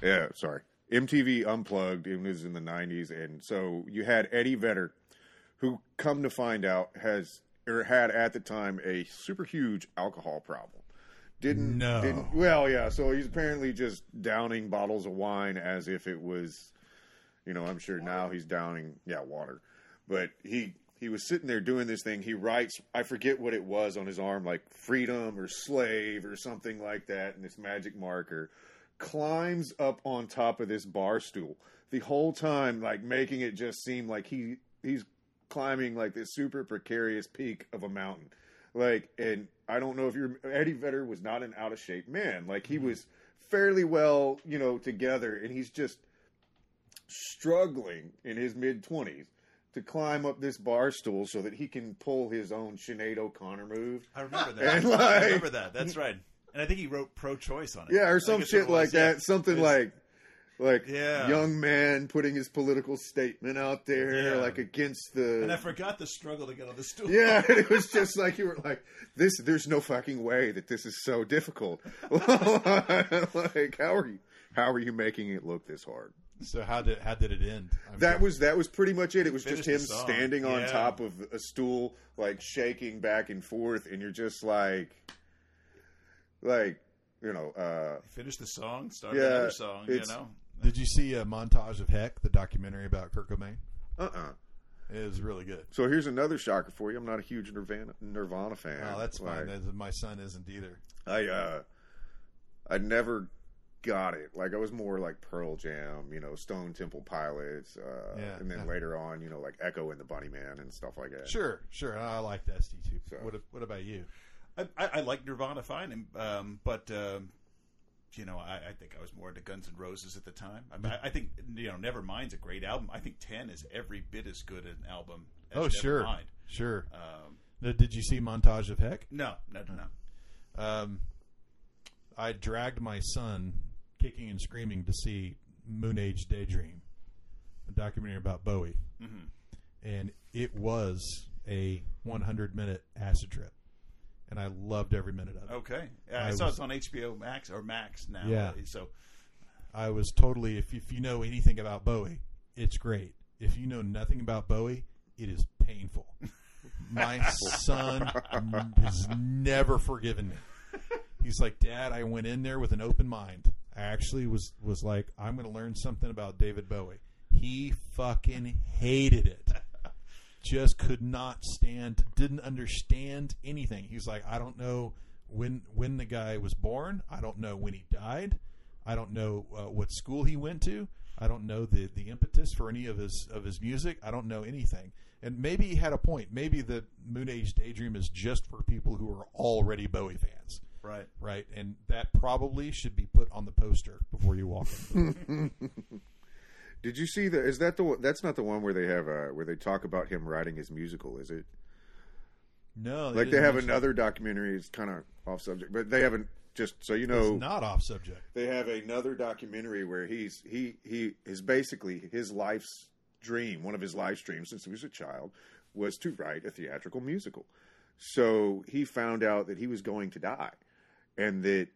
[SPEAKER 4] yeah, sorry. MTV Unplugged. It was in the '90s, and so you had Eddie Vedder, who, come to find out, has or had at the time a super huge alcohol problem. Didn't
[SPEAKER 5] No.
[SPEAKER 4] Didn't, well, yeah. So he's apparently just downing bottles of wine as if it was, you know. I'm sure now he's downing yeah water, but he he was sitting there doing this thing. He writes, I forget what it was on his arm, like freedom or slave or something like that, and this magic marker climbs up on top of this bar stool the whole time, like making it just seem like he he's climbing like this super precarious peak of a mountain. Like, and I don't know if you're Eddie Vedder was not an out of shape man. Like he mm-hmm. was fairly well, you know, together, and he's just struggling in his mid twenties to climb up this bar stool so that he can pull his own Sinead O'Connor move.
[SPEAKER 6] I remember that. [laughs]
[SPEAKER 4] And,
[SPEAKER 6] I remember that. That's right. And I think he wrote pro-choice on it.
[SPEAKER 4] Yeah, or some shit like that. Something like like
[SPEAKER 6] Yeah.
[SPEAKER 4] young man putting his political statement out there,
[SPEAKER 6] Yeah.
[SPEAKER 4] like against the.
[SPEAKER 6] And I forgot the struggle to get on the stool.
[SPEAKER 4] yeah, [laughs] it was just like you were like, "This, there's no fucking way that this is so difficult." [laughs] like, how are you? How are you making it look this hard?
[SPEAKER 5] So how did how did it end? I'm
[SPEAKER 4] That
[SPEAKER 5] sure-
[SPEAKER 4] was that was pretty much it. It was just
[SPEAKER 5] Finish
[SPEAKER 4] him standing on
[SPEAKER 5] Yeah.
[SPEAKER 4] top of a stool, like shaking back and forth, and you're just like, like you know, uh,
[SPEAKER 6] Finish the song, start
[SPEAKER 4] Yeah,
[SPEAKER 6] another song. You know,
[SPEAKER 5] Did you see a montage of Heck, the documentary about Kurt Cobain?
[SPEAKER 4] uh, uh
[SPEAKER 5] It was really good.
[SPEAKER 4] So here's another shocker for you. I'm not a huge Nirvana Nirvana fan.
[SPEAKER 5] Oh, that's fine. That's- My son isn't either.
[SPEAKER 4] I uh, I never got it. Like I was more like Pearl Jam, you know, Stone Temple Pilots, uh,
[SPEAKER 5] Yeah,
[SPEAKER 4] and then later on, you know, like Echo and the Bunnymen and stuff like that.
[SPEAKER 5] Sure, sure. I like the SD too. What What about you?
[SPEAKER 6] I, I, I like Nirvana fine, um, but um, you know, I, I think I was more into Guns N' Roses at the time. I, mean, I, I think you know, Nevermind's a great album. I think Ten is every bit as good an album. as
[SPEAKER 5] Oh, sure,
[SPEAKER 6] Nevermind.
[SPEAKER 5] sure.
[SPEAKER 6] Um,
[SPEAKER 5] Now, did you see montage of Heck?
[SPEAKER 6] no, no, no, no.
[SPEAKER 5] Um, I dragged my son, kicking and screaming, to see Moon Age Daydream, a documentary about Bowie,
[SPEAKER 6] Mhm.
[SPEAKER 5] and it was a 100 minute acid trip, and I loved every minute of it.
[SPEAKER 6] Okay, yeah, I,
[SPEAKER 5] I
[SPEAKER 6] saw
[SPEAKER 5] was-
[SPEAKER 6] it's on HBO Max or Max now.
[SPEAKER 5] Yeah.
[SPEAKER 6] so
[SPEAKER 5] I was totally. If if you know anything about Bowie, it's great. If you know nothing about Bowie, it is painful. [laughs] My son has never forgiven me. He's like, Dad, I went in there with an open mind. I actually was was like, I'm going to learn something about David Bowie. He fucking hated it. Just could not stand. Didn't understand anything. He's like, I don't know when when the guy was born. I don't know when he died. I don't know uh, what school he went to. I don't know the, the impetus for any of his of his music. I don't know anything. And maybe he had a point. Maybe the Moon Age Daydream is just for people who are already Bowie fans.
[SPEAKER 6] Right.
[SPEAKER 5] Right. And that probably should be put on the poster before you walk in. [laughs]
[SPEAKER 4] Did you see the? Is that the? one That's not the one where they have uh where they talk about him writing his musical, is it?
[SPEAKER 5] no.
[SPEAKER 4] like they have another documentary. It's kind of off subject, but they haven't. Just so you know,
[SPEAKER 5] It's not off subject.
[SPEAKER 4] They have another documentary where he's he he is basically his life's dream. One of his life dreams since he was a child was to write a theatrical musical. So he found out that he was going to die, and that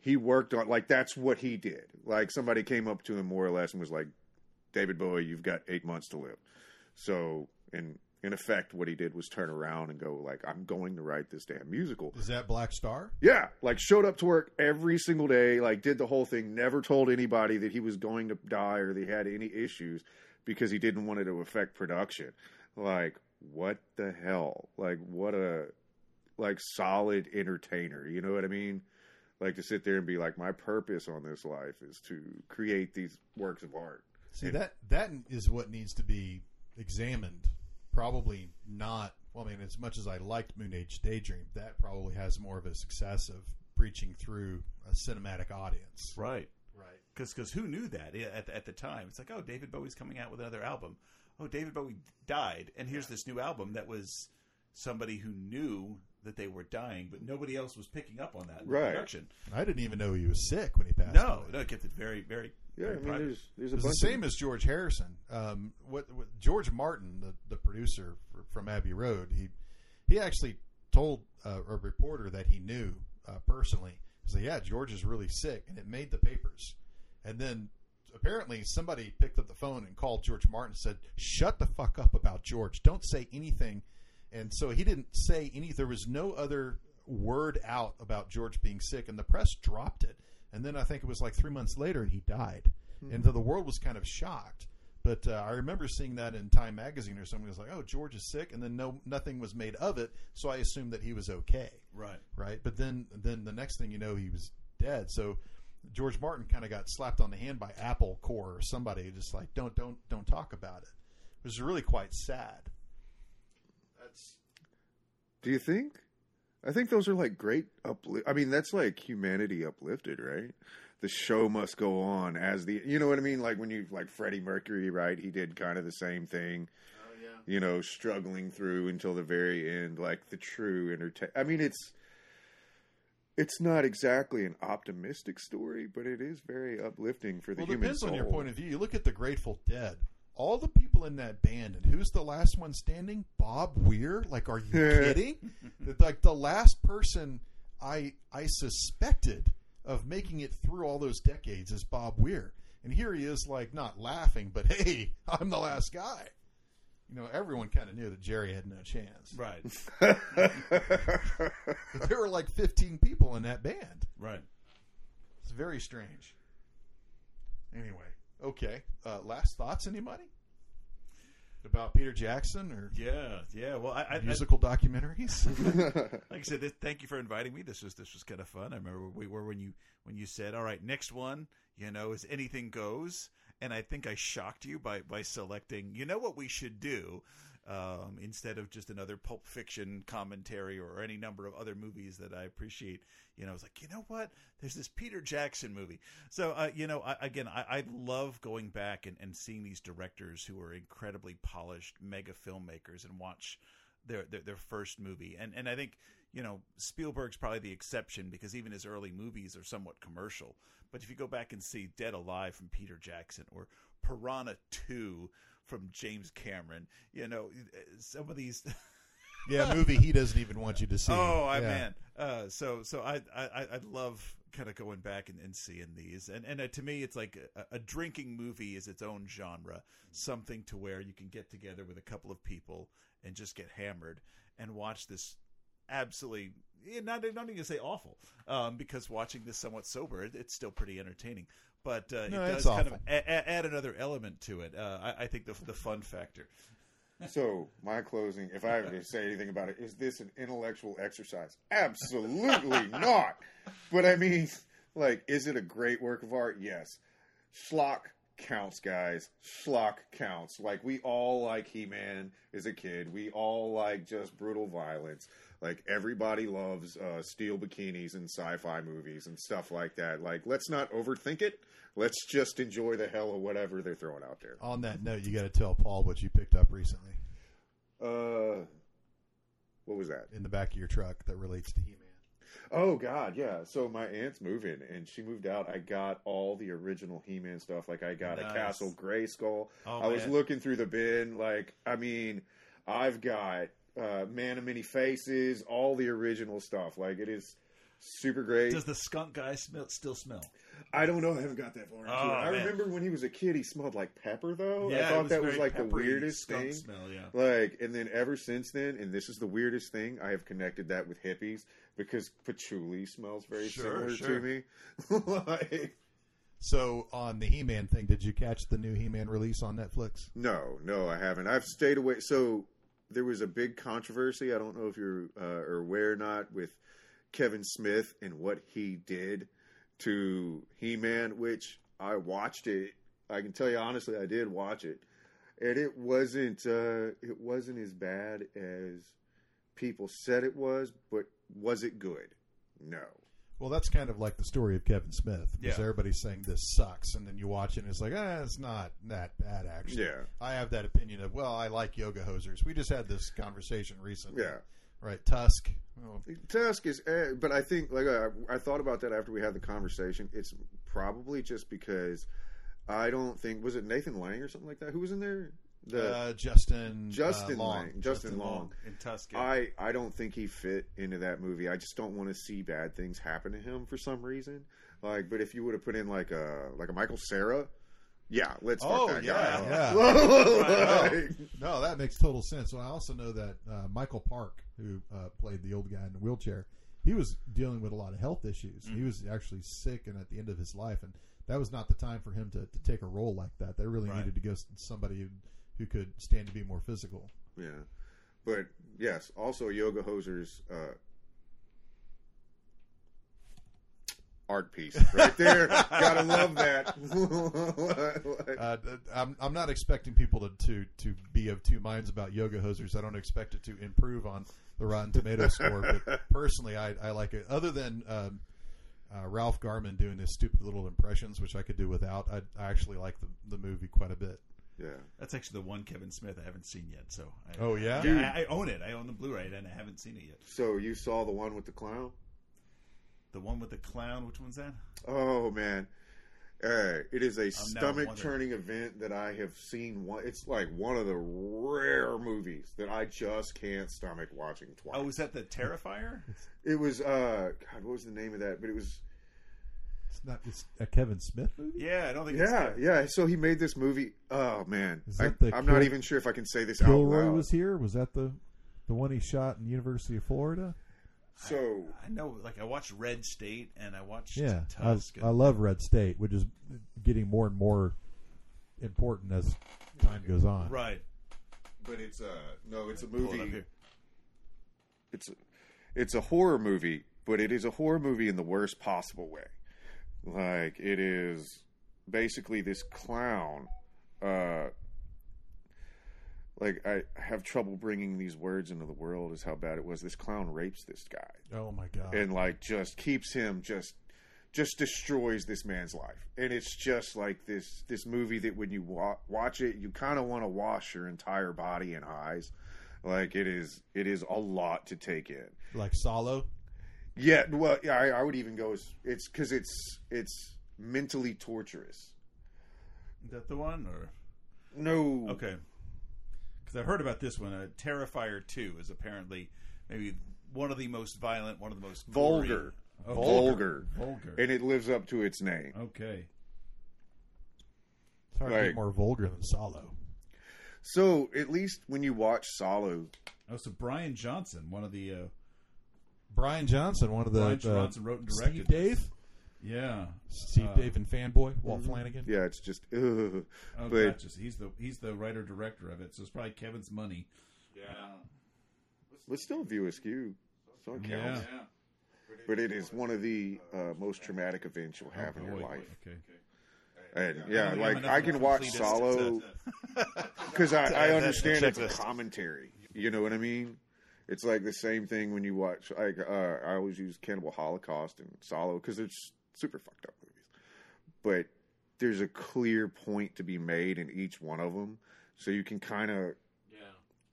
[SPEAKER 4] he worked on like that's what he did. Like somebody came up to him more or less and was like, "David Bowie, you've got eight months to live." So in in effect, what he did was turn around and go like, "I'm going to write this damn musical."
[SPEAKER 5] Is that Black Star?
[SPEAKER 4] Yeah, like showed up to work every single day, like did the whole thing, never told anybody that he was going to die or that he had any issues because he didn't want it to affect production. Like, what the hell? Like, what a like solid entertainer. You know what I mean? Like to sit there and be like, my purpose on this life is to create these works of art.
[SPEAKER 5] See
[SPEAKER 4] And-
[SPEAKER 5] that that is what needs to be examined. Probably not. Well, I mean, as much as I liked Moon Age Daydream, that probably has more of a success of breaching through a cinematic audience.
[SPEAKER 6] Right.
[SPEAKER 5] Right.
[SPEAKER 6] Because who knew that Yeah, at, at the time? It's like, oh, David Bowie's coming out with another album. Oh, David Bowie died, and here's this new album that was somebody who knew that they were dying, but nobody else was picking up on that in the
[SPEAKER 4] Right.
[SPEAKER 6] production.
[SPEAKER 5] I didn't even know he was sick when he passed.
[SPEAKER 6] No,
[SPEAKER 5] away.
[SPEAKER 6] no, it kept it very, very,
[SPEAKER 4] Yeah,
[SPEAKER 6] very
[SPEAKER 4] I mean,
[SPEAKER 6] private.
[SPEAKER 4] there's there's a
[SPEAKER 5] It's the same as George Harrison. Um, what, what George Martin, the, the producer for, from Abbey Road, he he actually told uh, a reporter that he knew uh, personally. He said, "Yeah, George is really sick," and it made the papers. And then apparently somebody picked up the phone and called George Martin and said, "Shut the fuck up about George. Don't say anything." And so he didn't say any. There was no other word out about George being sick, and the press dropped it. And then I think it was like three months later he died,
[SPEAKER 4] Hmm.
[SPEAKER 5] and so the world was kind of shocked. But uh, I remember seeing that in Time magazine or something It was like, "Oh, George is sick," and then no, nothing was made of it. So I assumed that he was okay.
[SPEAKER 6] Right.
[SPEAKER 5] Right. But then, then the next thing you know, he was dead. So George Martin kind of got slapped on the hand by Apple Corps or somebody, just like, "Don't, don't, don't talk about it." It was really quite sad. That's
[SPEAKER 4] Do you think? I think those are like great uplift. I mean, that's like humanity uplifted, right? The show must go on as the, you know what I mean? Like when you like Freddie Mercury, right? He did kind of the same thing.
[SPEAKER 5] Oh yeah.
[SPEAKER 4] You know, struggling through until the very end, like the true entertain. I mean, it's it's not exactly an optimistic story, but it is very uplifting for the
[SPEAKER 5] well,
[SPEAKER 4] human
[SPEAKER 5] depends
[SPEAKER 4] soul.
[SPEAKER 5] on your point of view. You look at the Grateful Dead. All the people in that band, and who's the last one standing? Bob Weir. Like, are you [laughs] kidding? like the last person I I suspected of making it through all those decades is Bob Weir, and here he is, like not laughing, but [laughs] hey, I'm the last guy. You know, everyone kind of knew that Jerry had no chance.
[SPEAKER 6] Right. [laughs]
[SPEAKER 5] But there were like 15 people in that band.
[SPEAKER 6] Right.
[SPEAKER 5] It's very strange. Anyway, okay. Uh, last thoughts, anybody? About Peter Jackson or
[SPEAKER 6] Yeah, yeah. Well, I, I
[SPEAKER 5] musical documentaries? [laughs] [laughs]
[SPEAKER 6] like I said, this, thank you for inviting me. This was this was kind of fun. I remember we were when you when you said, "All right, next one, you know, is anything goes," and I think I shocked you by by selecting. You know what we should do. Um, instead of just another Pulp Fiction commentary or any number of other movies that I appreciate, you know, I was like, you know what? There's this Peter Jackson movie. So, uh, you know, I, again, I, I love going back and, and seeing these directors who are incredibly polished, mega filmmakers, and watch their, their their first movie. And and I think you know Spielberg's probably the exception because even his early movies are somewhat commercial. But if you go back and see Dead Alive from Peter Jackson or Piranha Two from James Cameron, you know some of these. [laughs]
[SPEAKER 5] yeah, a [laughs] movie he doesn't even want you to see.
[SPEAKER 6] Oh, I
[SPEAKER 5] Yeah.
[SPEAKER 6] man. Uh, so so I I I love kind of going back and, and seeing these, and and uh, to me, it's like a, a drinking movie is its own genre, something to where you can get together with a couple of people and just get hammered and watch this absolutely. Not, not even to say awful, um, because watching this somewhat sober, it, it's still pretty entertaining. But uh,
[SPEAKER 5] No,
[SPEAKER 6] it does kind of
[SPEAKER 5] awful.
[SPEAKER 6] a, a, add another element to it. Uh, I, I think the the fun factor. [laughs]
[SPEAKER 4] So, my closing, if I have to say anything about it, is this an intellectual exercise? Absolutely [laughs] not. But I mean, like, is it a great work of art? Yes. Schlock counts, guys. Schlock counts. Like, we all like He Man as a kid. We all like just brutal violence. Like, everybody loves uh, steel bikinis and sci fi movies and stuff like that. Like, let's not overthink it. Let's just enjoy the hell of whatever they're throwing out there.
[SPEAKER 5] On that note, you got to tell Paul what you picked up recently
[SPEAKER 4] Uh, what was that?
[SPEAKER 5] in the back of your truck that relates to He Man.
[SPEAKER 4] Oh God, yeah. So my aunt's moving, and she moved out. I got all the original He-Man stuff. Like I got
[SPEAKER 6] Nice.
[SPEAKER 4] a Castle Grayskull.
[SPEAKER 6] Oh,
[SPEAKER 4] I was looking through the bin. Like I mean, I've got uh, Man of Many Faces, all the original stuff. Like it is super great.
[SPEAKER 6] Does the skunk guy smell still smell?
[SPEAKER 4] I don't know. I haven't got that far into
[SPEAKER 6] Oh,
[SPEAKER 4] it. I
[SPEAKER 6] man.
[SPEAKER 4] remember when he was a kid, he smelled like pepper, though.
[SPEAKER 6] Yeah,
[SPEAKER 4] I thought
[SPEAKER 6] was
[SPEAKER 4] that was like the weirdest
[SPEAKER 6] skunk
[SPEAKER 4] thing.
[SPEAKER 6] smell, yeah.
[SPEAKER 4] Like, and then ever since then, and this is the weirdest thing, I have connected that with hippies because patchouli smells very
[SPEAKER 5] Sure,
[SPEAKER 4] similar
[SPEAKER 5] sure.
[SPEAKER 4] to me. [laughs] like,
[SPEAKER 5] So on the He Man thing, did you catch the new He Man release on Netflix?
[SPEAKER 4] no, no, I haven't. I've stayed away. So there was a big controversy. I don't know if you're uh, are aware or not with Kevin Smith and what he did to He Man, which I watched it. I can tell you honestly, I did watch it, and it wasn't uh, it wasn't as bad as people said it was. But was it good? No.
[SPEAKER 5] Well, that's kind of like the story of Kevin Smith. Because
[SPEAKER 4] Yeah.
[SPEAKER 5] everybody's saying this sucks, and then you watch it and it's like, ah, it's not that bad actually.
[SPEAKER 4] Yeah.
[SPEAKER 5] I have that opinion of, well, I like yoga hosers. We just had this conversation recently.
[SPEAKER 4] Yeah.
[SPEAKER 5] Right. Tusk. Well,
[SPEAKER 4] Tusk is, eh, but I think like I, I thought about that after we had the conversation. It's probably just because I don't think was it Nathan Lang or something like that. Who was in there?
[SPEAKER 5] Uh, Justin,
[SPEAKER 4] Justin
[SPEAKER 5] uh, Long.
[SPEAKER 4] Lang, Justin,
[SPEAKER 5] Justin
[SPEAKER 4] Long.
[SPEAKER 5] Long
[SPEAKER 6] in Tusk.
[SPEAKER 4] I I don't think he fit into that movie. I just don't want to see bad things happen to him for some reason. Like, but if you would have put in like a like a Michael Cera, yeah, let's fuck
[SPEAKER 5] Oh
[SPEAKER 4] that
[SPEAKER 5] yeah,
[SPEAKER 4] guy.
[SPEAKER 5] yeah. [laughs]
[SPEAKER 4] Like-
[SPEAKER 5] no, that makes total sense. Well, I also know that uh, Michael Park, who uh, played the old guy in the wheelchair, he was dealing with a lot of health issues. He
[SPEAKER 6] Mhm.
[SPEAKER 5] was actually sick and at the end of his life, and that was not the time for him to, to take a role like that. They really
[SPEAKER 6] Right.
[SPEAKER 5] needed to go s- somebody who, who could stand to be more physical.
[SPEAKER 4] Yeah, but yes, also Yoga Hoser's uh, art piece right there. [laughs] Gotta love that. [laughs] [laughs]
[SPEAKER 5] Uh, I'm I'm not expecting people to, to to be of two minds about yoga hosers. I don't expect it to improve on the Rotten Tomato score, but personally, I, I like it. Other than um, uh, Ralph Garman doing his stupid little impressions, which I could do without, I, I actually like the the movie quite a bit.
[SPEAKER 4] Yeah,
[SPEAKER 6] That's actually the one Kevin Smith I haven't seen yet. So I,
[SPEAKER 5] Oh, yeah?
[SPEAKER 6] I,
[SPEAKER 5] Dude.
[SPEAKER 6] I own it. I own the Blu-ray and I haven't seen it yet.
[SPEAKER 4] so you saw the one with the clown?
[SPEAKER 6] The one with the clown. Which one's that?
[SPEAKER 4] Oh man, uh, it is a
[SPEAKER 6] now
[SPEAKER 4] stomach
[SPEAKER 6] wondering.
[SPEAKER 4] churning event that I have seen. One, it's like one of the rare movies that I just can't stomach watching twice.
[SPEAKER 6] Oh, was that the Terrifier?
[SPEAKER 4] It was uh, God, what was the name of that? But it was
[SPEAKER 5] It's not it's a Kevin Smith movie.
[SPEAKER 6] Yeah, I don't think. it's
[SPEAKER 4] yeah,
[SPEAKER 6] there.
[SPEAKER 4] yeah. So he made this movie. Oh man,
[SPEAKER 5] Is
[SPEAKER 4] I,
[SPEAKER 5] the
[SPEAKER 4] I'm not even sure if I can say this out
[SPEAKER 5] Kilroy
[SPEAKER 4] loud.
[SPEAKER 5] was here. Was that the the one he shot in University of Florida?
[SPEAKER 4] So
[SPEAKER 6] I know, like I watched Red State and I watched
[SPEAKER 5] Yeah, I,
[SPEAKER 6] Tusk.
[SPEAKER 5] I love Red State, which is getting more and more important as time goes on.
[SPEAKER 6] right.
[SPEAKER 4] but it's a no, it's a
[SPEAKER 6] Pull it up
[SPEAKER 4] movie.
[SPEAKER 6] here.
[SPEAKER 4] It's a, it's a horror movie, but it is a horror movie in the worst possible way. Like it is basically this clown. Uh, like I have trouble bringing these words into the world. Is how bad it was. This clown rapes this guy
[SPEAKER 5] Oh my god!
[SPEAKER 4] and like just keeps him just just destroys this man's life and it's just like this this movie that when you wa- watch it you kind of want to wash your entire body and eyes like it is it is a lot to take in
[SPEAKER 5] like Salo.
[SPEAKER 4] Yeah well yeah i, I would even go as it's because it's it's mentally torturous
[SPEAKER 6] Is that the one or
[SPEAKER 4] no
[SPEAKER 6] okay? Because I've heard about this one. Uh, Terrifier Two is apparently maybe one of the most violent, one of the most
[SPEAKER 4] vulgar
[SPEAKER 6] Oh,
[SPEAKER 4] vulgar
[SPEAKER 6] vulgar.
[SPEAKER 4] and it lives up to its name
[SPEAKER 6] Okay.
[SPEAKER 5] It's hard to get more vulgar than Salo.
[SPEAKER 4] so at least when you watch Salo
[SPEAKER 6] Oh, so Brian Johnson, one of the uh,
[SPEAKER 5] Brian Johnson, one of the
[SPEAKER 6] Brian
[SPEAKER 5] uh,
[SPEAKER 6] Johnson wrote and directed
[SPEAKER 5] Steve Dave.
[SPEAKER 6] Yeah,
[SPEAKER 5] Steve
[SPEAKER 6] Uh,
[SPEAKER 5] Dave and fanboy Walt
[SPEAKER 4] Mhm.
[SPEAKER 5] Flanagan.
[SPEAKER 4] yeah it's just ugh.
[SPEAKER 6] Oh,
[SPEAKER 4] but
[SPEAKER 6] gotcha. So he's the he's the writer director of it. So it's probably Kevin's money. Yeah.
[SPEAKER 4] let's still view askew so it
[SPEAKER 6] Yeah.
[SPEAKER 4] counts but it is one of the uh, most traumatic events you'll have in your
[SPEAKER 6] boy.
[SPEAKER 4] life.
[SPEAKER 6] Okay.
[SPEAKER 4] And yeah,
[SPEAKER 6] I'm
[SPEAKER 4] like I can watch
[SPEAKER 6] Salo
[SPEAKER 4] because [laughs] [laughs] I, I
[SPEAKER 6] add that to the
[SPEAKER 4] understand it's a commentary. You know what I mean? It's like the same thing when you watch. Like uh, I always use Cannibal Holocaust and Salo because they're super fucked up movies, but there's a clear point to be made in each one of them, so you can kind of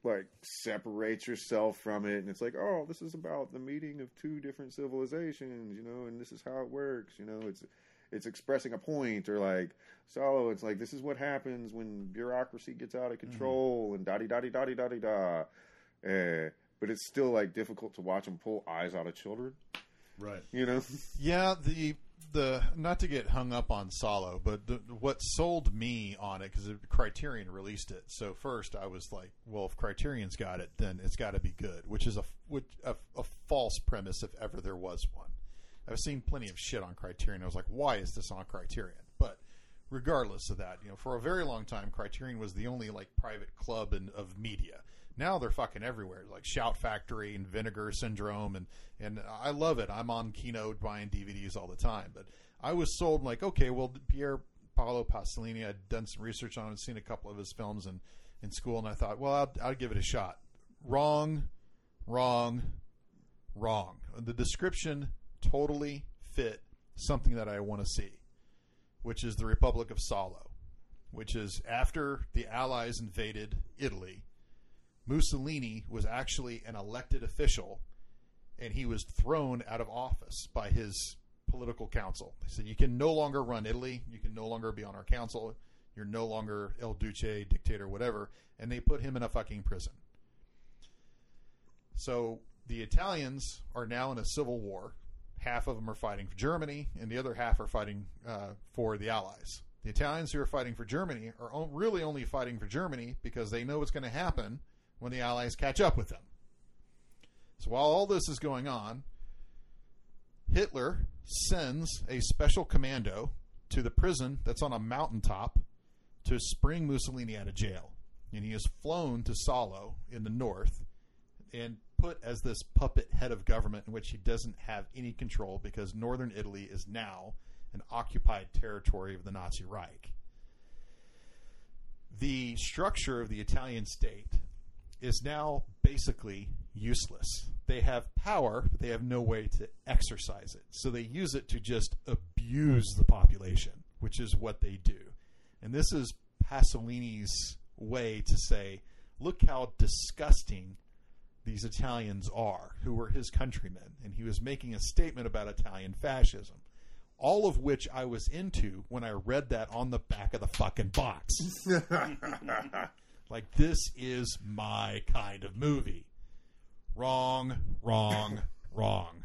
[SPEAKER 4] like separate yourself from it and it's like oh this is about the meeting of two different civilizations you know and this is how it works you know? It's it's expressing a point or like Salo it's like this is what happens when bureaucracy gets out of control and da di da di da di da di da but it's still like difficult to watch them pull eyes out of children
[SPEAKER 6] Right.
[SPEAKER 4] you know
[SPEAKER 5] Yeah, the the not to get hung up on Salo, but the, what sold me on it because Criterion released it. So first, I was like, well, if Criterion's got it, then it's got to be good, which is a, which, a a false premise if ever there was one. I've seen plenty of shit on Criterion. I was like, why is this on Criterion? But regardless of that, you know, for a very long time, Criterion was the only like private club in, of media. Now they're fucking everywhere, like Shout Factory and Vinegar Syndrome, and and I love it. I'm on Keynote buying DVDs all the time, but I was sold like, okay, well, Pier Paolo Pasolini, I'd done some research on, and seen a couple of his films in in school, and I thought, well, I'll, I'll give it a shot. Wrong, wrong, wrong. The description totally fit something that I want to see, which is the Republic of Salo, which is after the Allies invaded Italy. Mussolini was actually an elected official, and he was thrown out of office by his political council. They said, You can no longer run Italy. You can no longer be on our council. You're no longer El Duce, dictator, whatever. And they put him in a fucking prison. So the Italians are now in a civil war. Half of them are fighting for Germany, and the other half are fighting uh, for the Allies. The Italians who are fighting for Germany are really only fighting for Germany because they know what's going to happen when the Allies catch up with them. So while all this is going on, Hitler sends a special commando to the prison that's on a mountaintop to spring Mussolini out of jail. And he is flown to Salo in the north and put as this puppet head of government in which he doesn't have any control because northern Italy is now an occupied territory of the Nazi Reich. The structure of the Italian state is now basically useless. They have power, but they have no way to exercise it. So they use it to just abuse the population, which is what they do. And this is Pasolini's way to say, look how disgusting these Italians are, who were his countrymen. And he was making a statement about Italian fascism. All of which I was into when I read that on the back of the fucking box. [laughs] like, this is my kind of movie. Wrong, wrong, [laughs] wrong.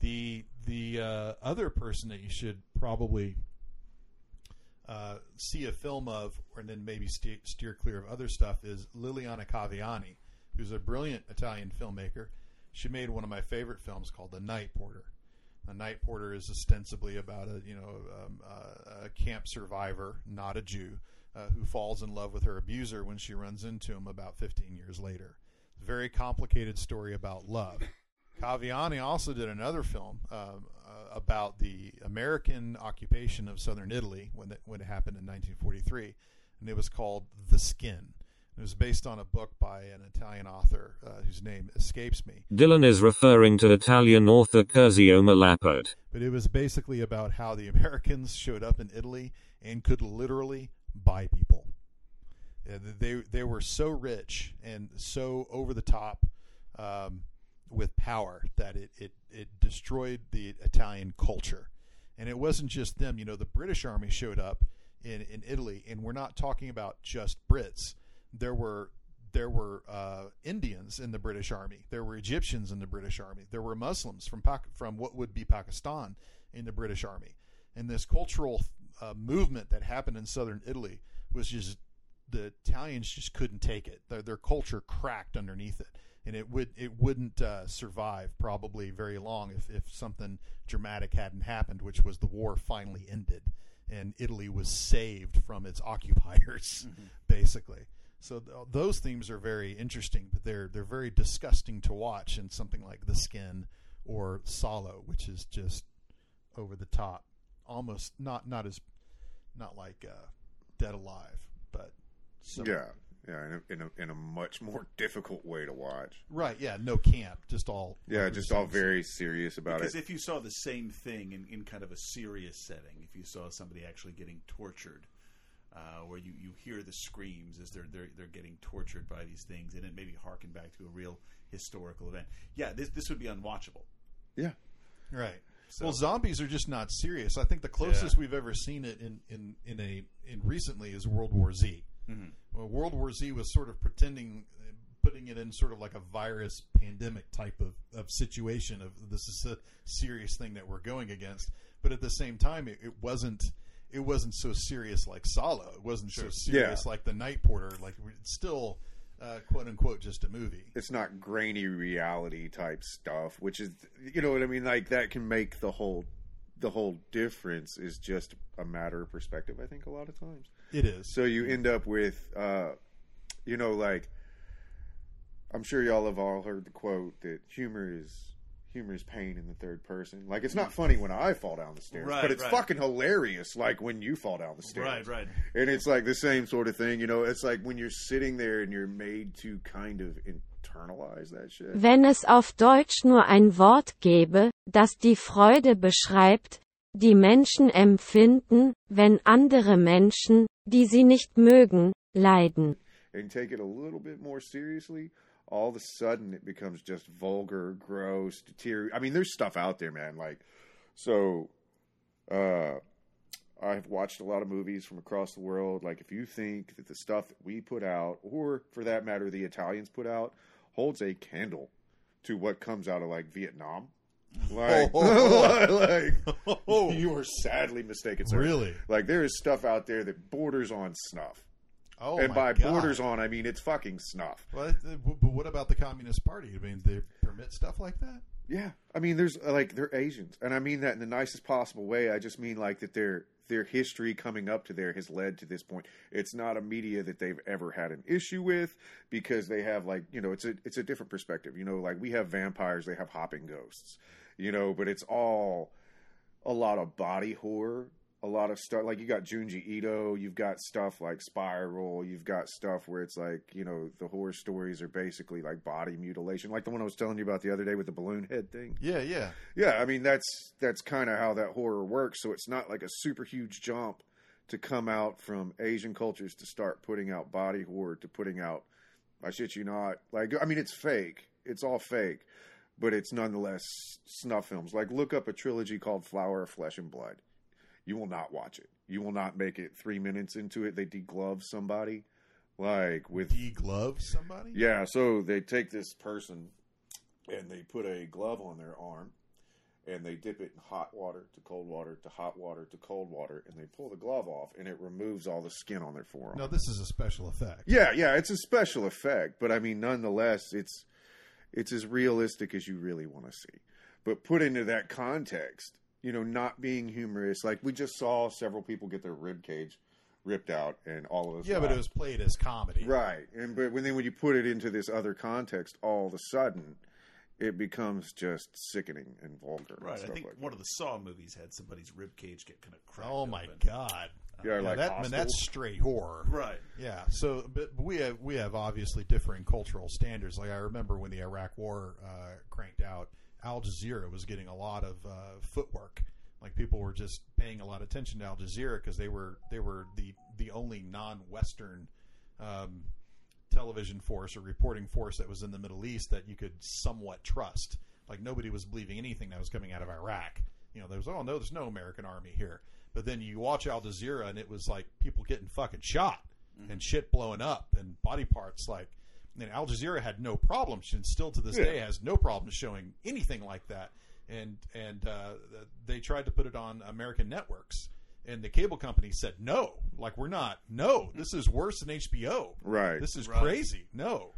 [SPEAKER 5] The the uh, other person that you should probably uh, see a film of, and then maybe steer, steer clear of other stuff, is Liliana Cavani, who's a brilliant Italian filmmaker. She made one of my favorite films called The Night Porter. The Night Porter is ostensibly about a you know um, uh, a camp survivor, not a Jew, uh, who falls in love with her abuser when she runs into him about 15 years later. Very complicated story about love. Cavani also did another film um, uh, about the American occupation of southern Italy when it, when it happened in 1943, and it was called The Skin. It was based on a book by an Italian author uh, whose name escapes me.
[SPEAKER 29] Dylan is referring to Italian author Curzio Malaparte.
[SPEAKER 5] But it was basically about how the Americans showed up in Italy and could literally buy people. They they were so rich and so over the top um, with power that it, it it destroyed the Italian culture. And it wasn't just them. You know, the British Army showed up in in Italy, and we're not talking about just Brits. There were there were uh, Indians in the British Army. There were Egyptians in the British Army. There were Muslims from from what would be Pakistan in the British Army. And this cultural uh, movement that happened in southern Italy was just the Italians just couldn't take it. Their, their culture cracked underneath it, and it would it wouldn't uh, survive probably very long if if something dramatic hadn't happened, which was the war finally ended and Italy was saved from its [laughs] occupiers, basically. So th- those themes are very interesting, but they're they're very disgusting to watch in something like The Skin or Salo, which is just over the top, almost not not as not like uh, Dead Alive, but.
[SPEAKER 4] Yeah, yeah, in a, in a in a much more difficult way to watch.
[SPEAKER 5] right, yeah, no camp, just all
[SPEAKER 4] Yeah, just all very serious about
[SPEAKER 6] because
[SPEAKER 4] it.
[SPEAKER 6] Because if you saw the same thing in, in kind of a serious setting, if you saw somebody actually getting tortured, uh, where you, you hear the screams as they're, they're they're getting tortured by these things, and it maybe harken back to a real historical event. Yeah, this this would be unwatchable.
[SPEAKER 4] Yeah,
[SPEAKER 5] Right.
[SPEAKER 6] So-
[SPEAKER 5] well, zombies are just not serious. I think the closest
[SPEAKER 6] Yeah.
[SPEAKER 5] we've ever seen it in, in, in a in recently is World War Z.
[SPEAKER 6] Mhm.
[SPEAKER 5] Well, World War Z was sort of pretending, uh, putting it in sort of like a virus pandemic type of, of situation of this is a serious thing that we're going against. But at the same time, it, it wasn't it wasn't so serious like Salo. It wasn't so serious
[SPEAKER 4] Yeah.
[SPEAKER 5] like The Night Porter. Like it's still uh, quote unquote just a movie.
[SPEAKER 4] it's not grainy reality type stuff, which is you know what I mean. Like that can make the whole the whole difference is just a matter of perspective. I think a lot of times
[SPEAKER 5] It is.
[SPEAKER 4] So you end up with, uh, you know, like I'm sure y'all have all heard the quote that humor is humor is pain in the third person. Like it's not funny when I fall down the stairs,
[SPEAKER 6] Right,
[SPEAKER 4] but it's
[SPEAKER 6] right.
[SPEAKER 4] fucking hilarious. Like when you fall down the stairs,
[SPEAKER 6] Right, right.
[SPEAKER 4] And it's like the same sort of thing. You know, it's like when you're sitting there and you're made to kind of internalize that shit.
[SPEAKER 30] Wenn es auf Deutsch nur ein Wort gäbe, das die Freude beschreibt, die Menschen empfinden, wenn andere Menschen, die sie nicht mögen, leiden.
[SPEAKER 4] and take it a little bit more seriously, all of a sudden it becomes just vulgar, gross, deteriorate. I mean, there's stuff out there, man. Like, so, uh, I've watched a lot of movies from across the world. Like, if you think that the stuff that we put out, or for that matter, the Italians put out, holds a candle to what comes out of like Vietnam. Like, [laughs] [laughs] like [laughs] you are sadly mistaken, sir.
[SPEAKER 5] Really?
[SPEAKER 4] Like there is stuff out there that borders on snuff.
[SPEAKER 5] Oh,
[SPEAKER 4] and by
[SPEAKER 5] God.
[SPEAKER 4] borders on, I mean it's fucking snuff.
[SPEAKER 5] Well, but what about the Communist Party? I mean, they permit stuff like that.
[SPEAKER 4] Yeah, I mean, there's uh, like they're Asians, and I mean that in the nicest possible way. I just mean like that their their history coming up to there has led to this point. It's not a media that they've ever had an issue with because they have like you know it's a it's a different perspective. You know, like we have vampires, they have hopping ghosts. You know, but it's all a lot of body horror, a lot of stuff like you got Junji Ito, you've got stuff like Spiral, you've got stuff where it's like, you know, the horror stories are basically like body mutilation, like the one I was telling you about the other day with the balloon head thing.
[SPEAKER 5] Yeah, yeah.
[SPEAKER 4] Yeah, I mean that's that's kind of how that horror works, so it's not like a super huge jump to come out from Asian cultures to start putting out body horror to putting out I shit you not. Like I mean it's fake. It's all fake but it's nonetheless snuff films. Like look up a trilogy called Flower of Flesh and Blood. You will not watch it. You will not make it three minutes into it. They deglove somebody, like with
[SPEAKER 5] deglove somebody.
[SPEAKER 4] Yeah, so they take this person and they put a glove on their arm, and they dip it in hot water to cold water to hot water to cold water, and they pull the glove off, and it removes all the skin on their forearm.
[SPEAKER 5] No, this is a special effect.
[SPEAKER 4] Yeah, yeah, it's a special effect, but I mean, nonetheless, it's it's as realistic as you really want to see. But put into that context, you know, not being humorous, like we just saw several people get their rib cage ripped out, and all of us.
[SPEAKER 5] Yeah, but it was played as comedy.
[SPEAKER 4] right. And but when then when you put it into this other context, all of a sudden, it becomes just sickening and vulgar. and
[SPEAKER 6] Right. I think
[SPEAKER 4] like
[SPEAKER 6] one of the Saw movies had somebody's rib cage get kind of cracked.
[SPEAKER 5] Oh my
[SPEAKER 6] open.
[SPEAKER 5] god!
[SPEAKER 4] Yeah, like
[SPEAKER 5] that, man,
[SPEAKER 4] Hostel.
[SPEAKER 5] that's straight horror,
[SPEAKER 6] Right.
[SPEAKER 5] Yeah. So, but we have we have obviously differing cultural standards. Like I remember when the Iraq War uh, cranked out, Al Jazeera was getting a lot of uh, footwork. Like people were just paying a lot of attention to Al Jazeera because they were they were the the only non-Western um, television force or reporting force that was in the Middle East that you could somewhat trust. Like nobody was believing anything that was coming out of Iraq. You know, there was oh no, there's no American army here. But then you watch Al Jazeera and it was like people getting fucking shot and shit blowing up and body parts like. And Al Jazeera had no problem, and still to this
[SPEAKER 4] Yeah.
[SPEAKER 5] day has no problem showing anything like that. And and uh, they tried to put it on American networks, and the cable company said no. Like we're not. No, this is worse than HBO.
[SPEAKER 4] Right.
[SPEAKER 5] This is
[SPEAKER 6] Right.
[SPEAKER 5] crazy. No,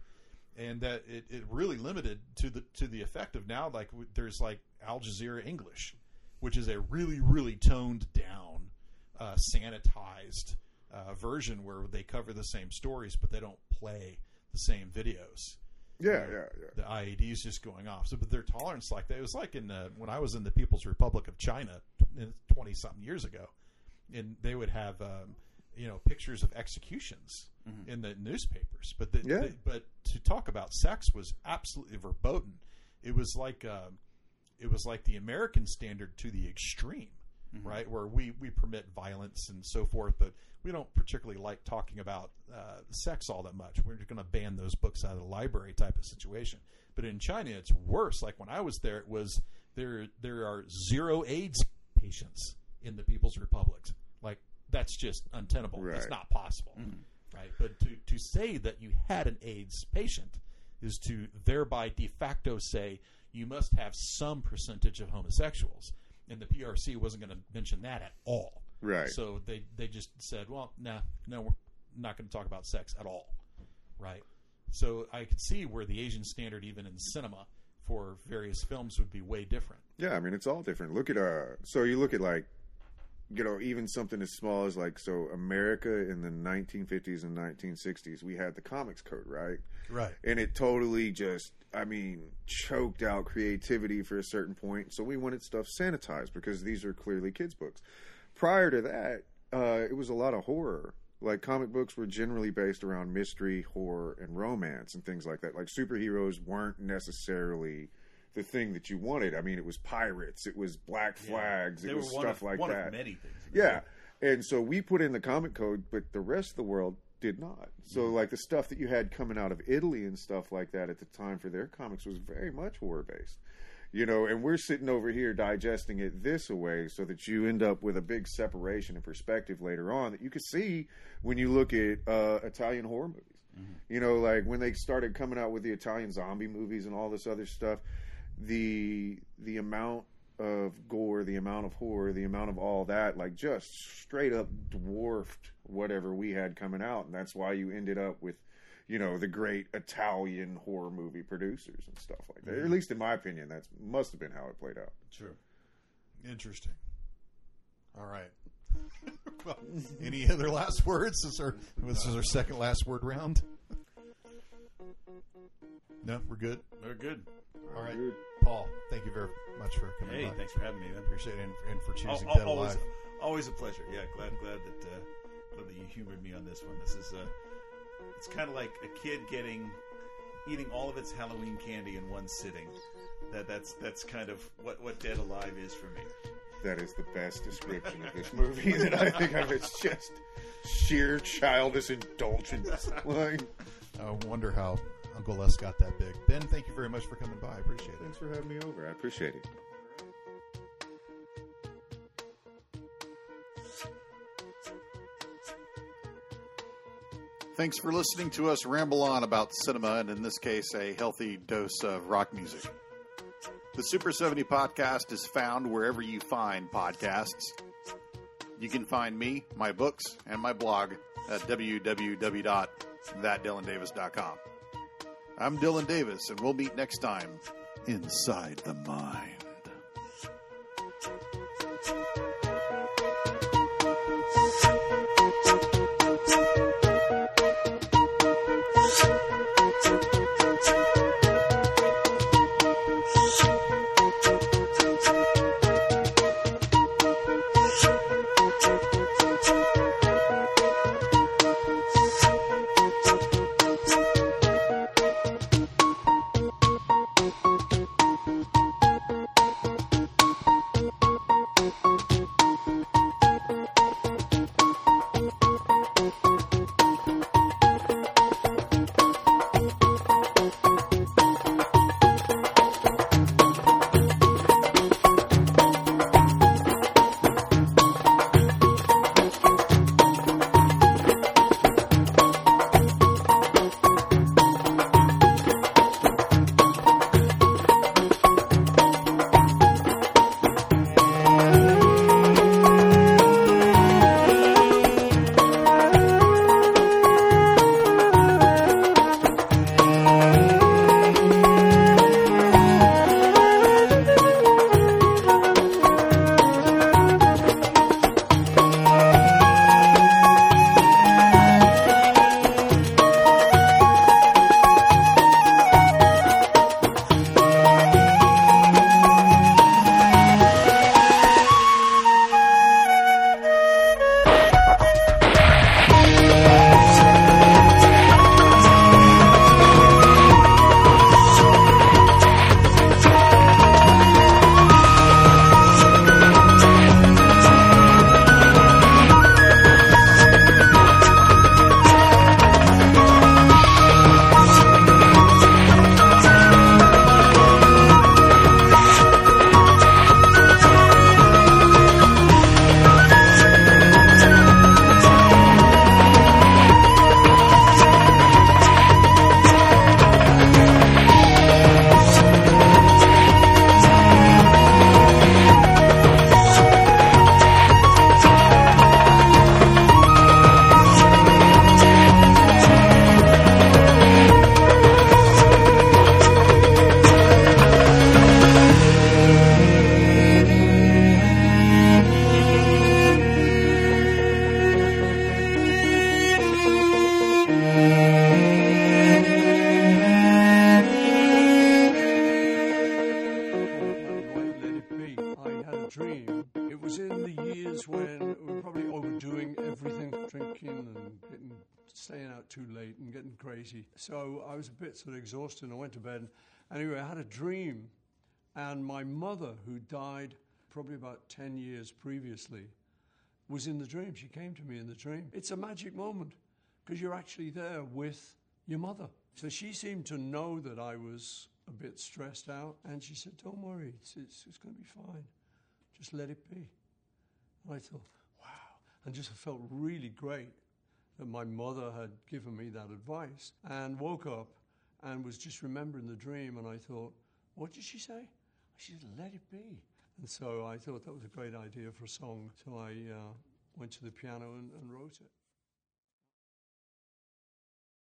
[SPEAKER 5] and that it, it really limited to the to the effect of now like there's like Al Jazeera English, which is a really really toned down, uh, sanitized uh, version where they cover the same stories but they don't play the same videos.
[SPEAKER 4] Yeah,
[SPEAKER 5] You know,
[SPEAKER 4] yeah, yeah.
[SPEAKER 5] The IEDs just going off. So, but their tolerance like that. It was like in uh, when I was in the People's Republic of China twenty something years ago, and they would have um, you know pictures of executions in the newspapers. But the,
[SPEAKER 4] Yeah.
[SPEAKER 5] the- but to talk about sex was absolutely verboten. It was like um it was like the American standard to the extreme, right? Where we we permit violence and so forth, but we don't particularly like talking about uh, sex all that much. We're just going to ban those books out of the library type of situation. But in China, it's worse. Like when I was there, it was there. There are zero AIDS patients in the People's Republic. Like that's just untenable. It's not possible, right? But to to say that you had an AIDS patient is to thereby de facto say you must have some percentage of homosexuals, and the PRC wasn't going to mention that at all.
[SPEAKER 4] Right.
[SPEAKER 5] So they they just said, well, nah, no, we're not going to talk about sex at all, right? So I could see where the Asian standard, even in cinema, for various films would be way different.
[SPEAKER 4] Yeah, I mean it's all different. Look at uh so you look at like you know, even something as small as like so America in the 1950s and 1960s, we had the comics code, right?
[SPEAKER 5] Right.
[SPEAKER 4] And it totally just I mean, choked out creativity for a certain point. So we wanted stuff sanitized because these are clearly kids books. Prior to that, uh it was a lot of horror. Like comic books were generally based around mystery, horror, and romance and things like that. Like superheroes weren't necessarily the thing that you wanted. I mean, it was pirates, it was Black Flags,
[SPEAKER 6] They
[SPEAKER 4] it was stuff
[SPEAKER 6] of-
[SPEAKER 4] like
[SPEAKER 6] one of
[SPEAKER 4] that.
[SPEAKER 6] many things.
[SPEAKER 4] Yeah, and so we put in the comic code, but the rest of the world did not. So, like the stuff that you had coming out of Italy and stuff like that at the time for their comics was very much horror based. You know, and we're sitting over here digesting it this way so that you end up with a big separation in perspective later on that you can see when you look at uh, Italian horror movies. You know, like when they started coming out with the Italian zombie movies and all this other stuff, the the amount of gore, the amount of horror, the amount of all that, like just straight up dwarfed whatever we had coming out, and that's why you ended up with, you know, the great Italian horror movie producers and stuff like that.
[SPEAKER 5] Mhm.
[SPEAKER 4] At least in my opinion, that's must have been how it played out.
[SPEAKER 5] Sure. Interesting. All right. [laughs] well, any other last words? This is our this is our second last word round. [laughs] No, we're good.
[SPEAKER 6] We're good.
[SPEAKER 5] All right, Paul. Thank you very much for coming.
[SPEAKER 6] Hey,
[SPEAKER 5] by.
[SPEAKER 6] thanks for having me, man.
[SPEAKER 5] Appreciate it, and, and for choosing
[SPEAKER 6] Al-
[SPEAKER 5] Dead
[SPEAKER 6] always,
[SPEAKER 5] Alive.
[SPEAKER 6] always a pleasure. Yeah, glad glad that uh, glad that you humored me on this one. This is uh, it's kind of like a kid getting eating all of its Halloween candy in one sitting. That that's that's kind of what what Dead Alive is for me.
[SPEAKER 4] That is the best description of this [laughs] movie that I think of. It's just sheer childish indulgence. [laughs] Like,
[SPEAKER 5] I wonder how Uncle Les got that big. Ben, thank you very much for coming by. I appreciate it.
[SPEAKER 4] thanks for having me over. I appreciate it.
[SPEAKER 31] Thanks for listening to us ramble on about cinema and, in this case, a healthy dose of rock music. The Super 70 podcast is found wherever you find podcasts. You can find me, my books, and my blog at www.thatdylandavis.com. I'm Dylan Davis, and we'll meet next time inside the mind.
[SPEAKER 32] Died probably about 10 years previously, was in the dream. She came to me in the dream. It's a magic moment because you're actually there with your mother. So she seemed to know that I was a bit stressed out, and she said, Don't worry, it's, it's, it's going to be fine. Just let it be. And I thought, wow. And just felt really great that my mother had given me that advice and woke up and was just remembering the dream. And I thought, what did she say? She said, let it be. And so I thought that was a great idea for a song. So I uh, went to the piano and, and wrote it.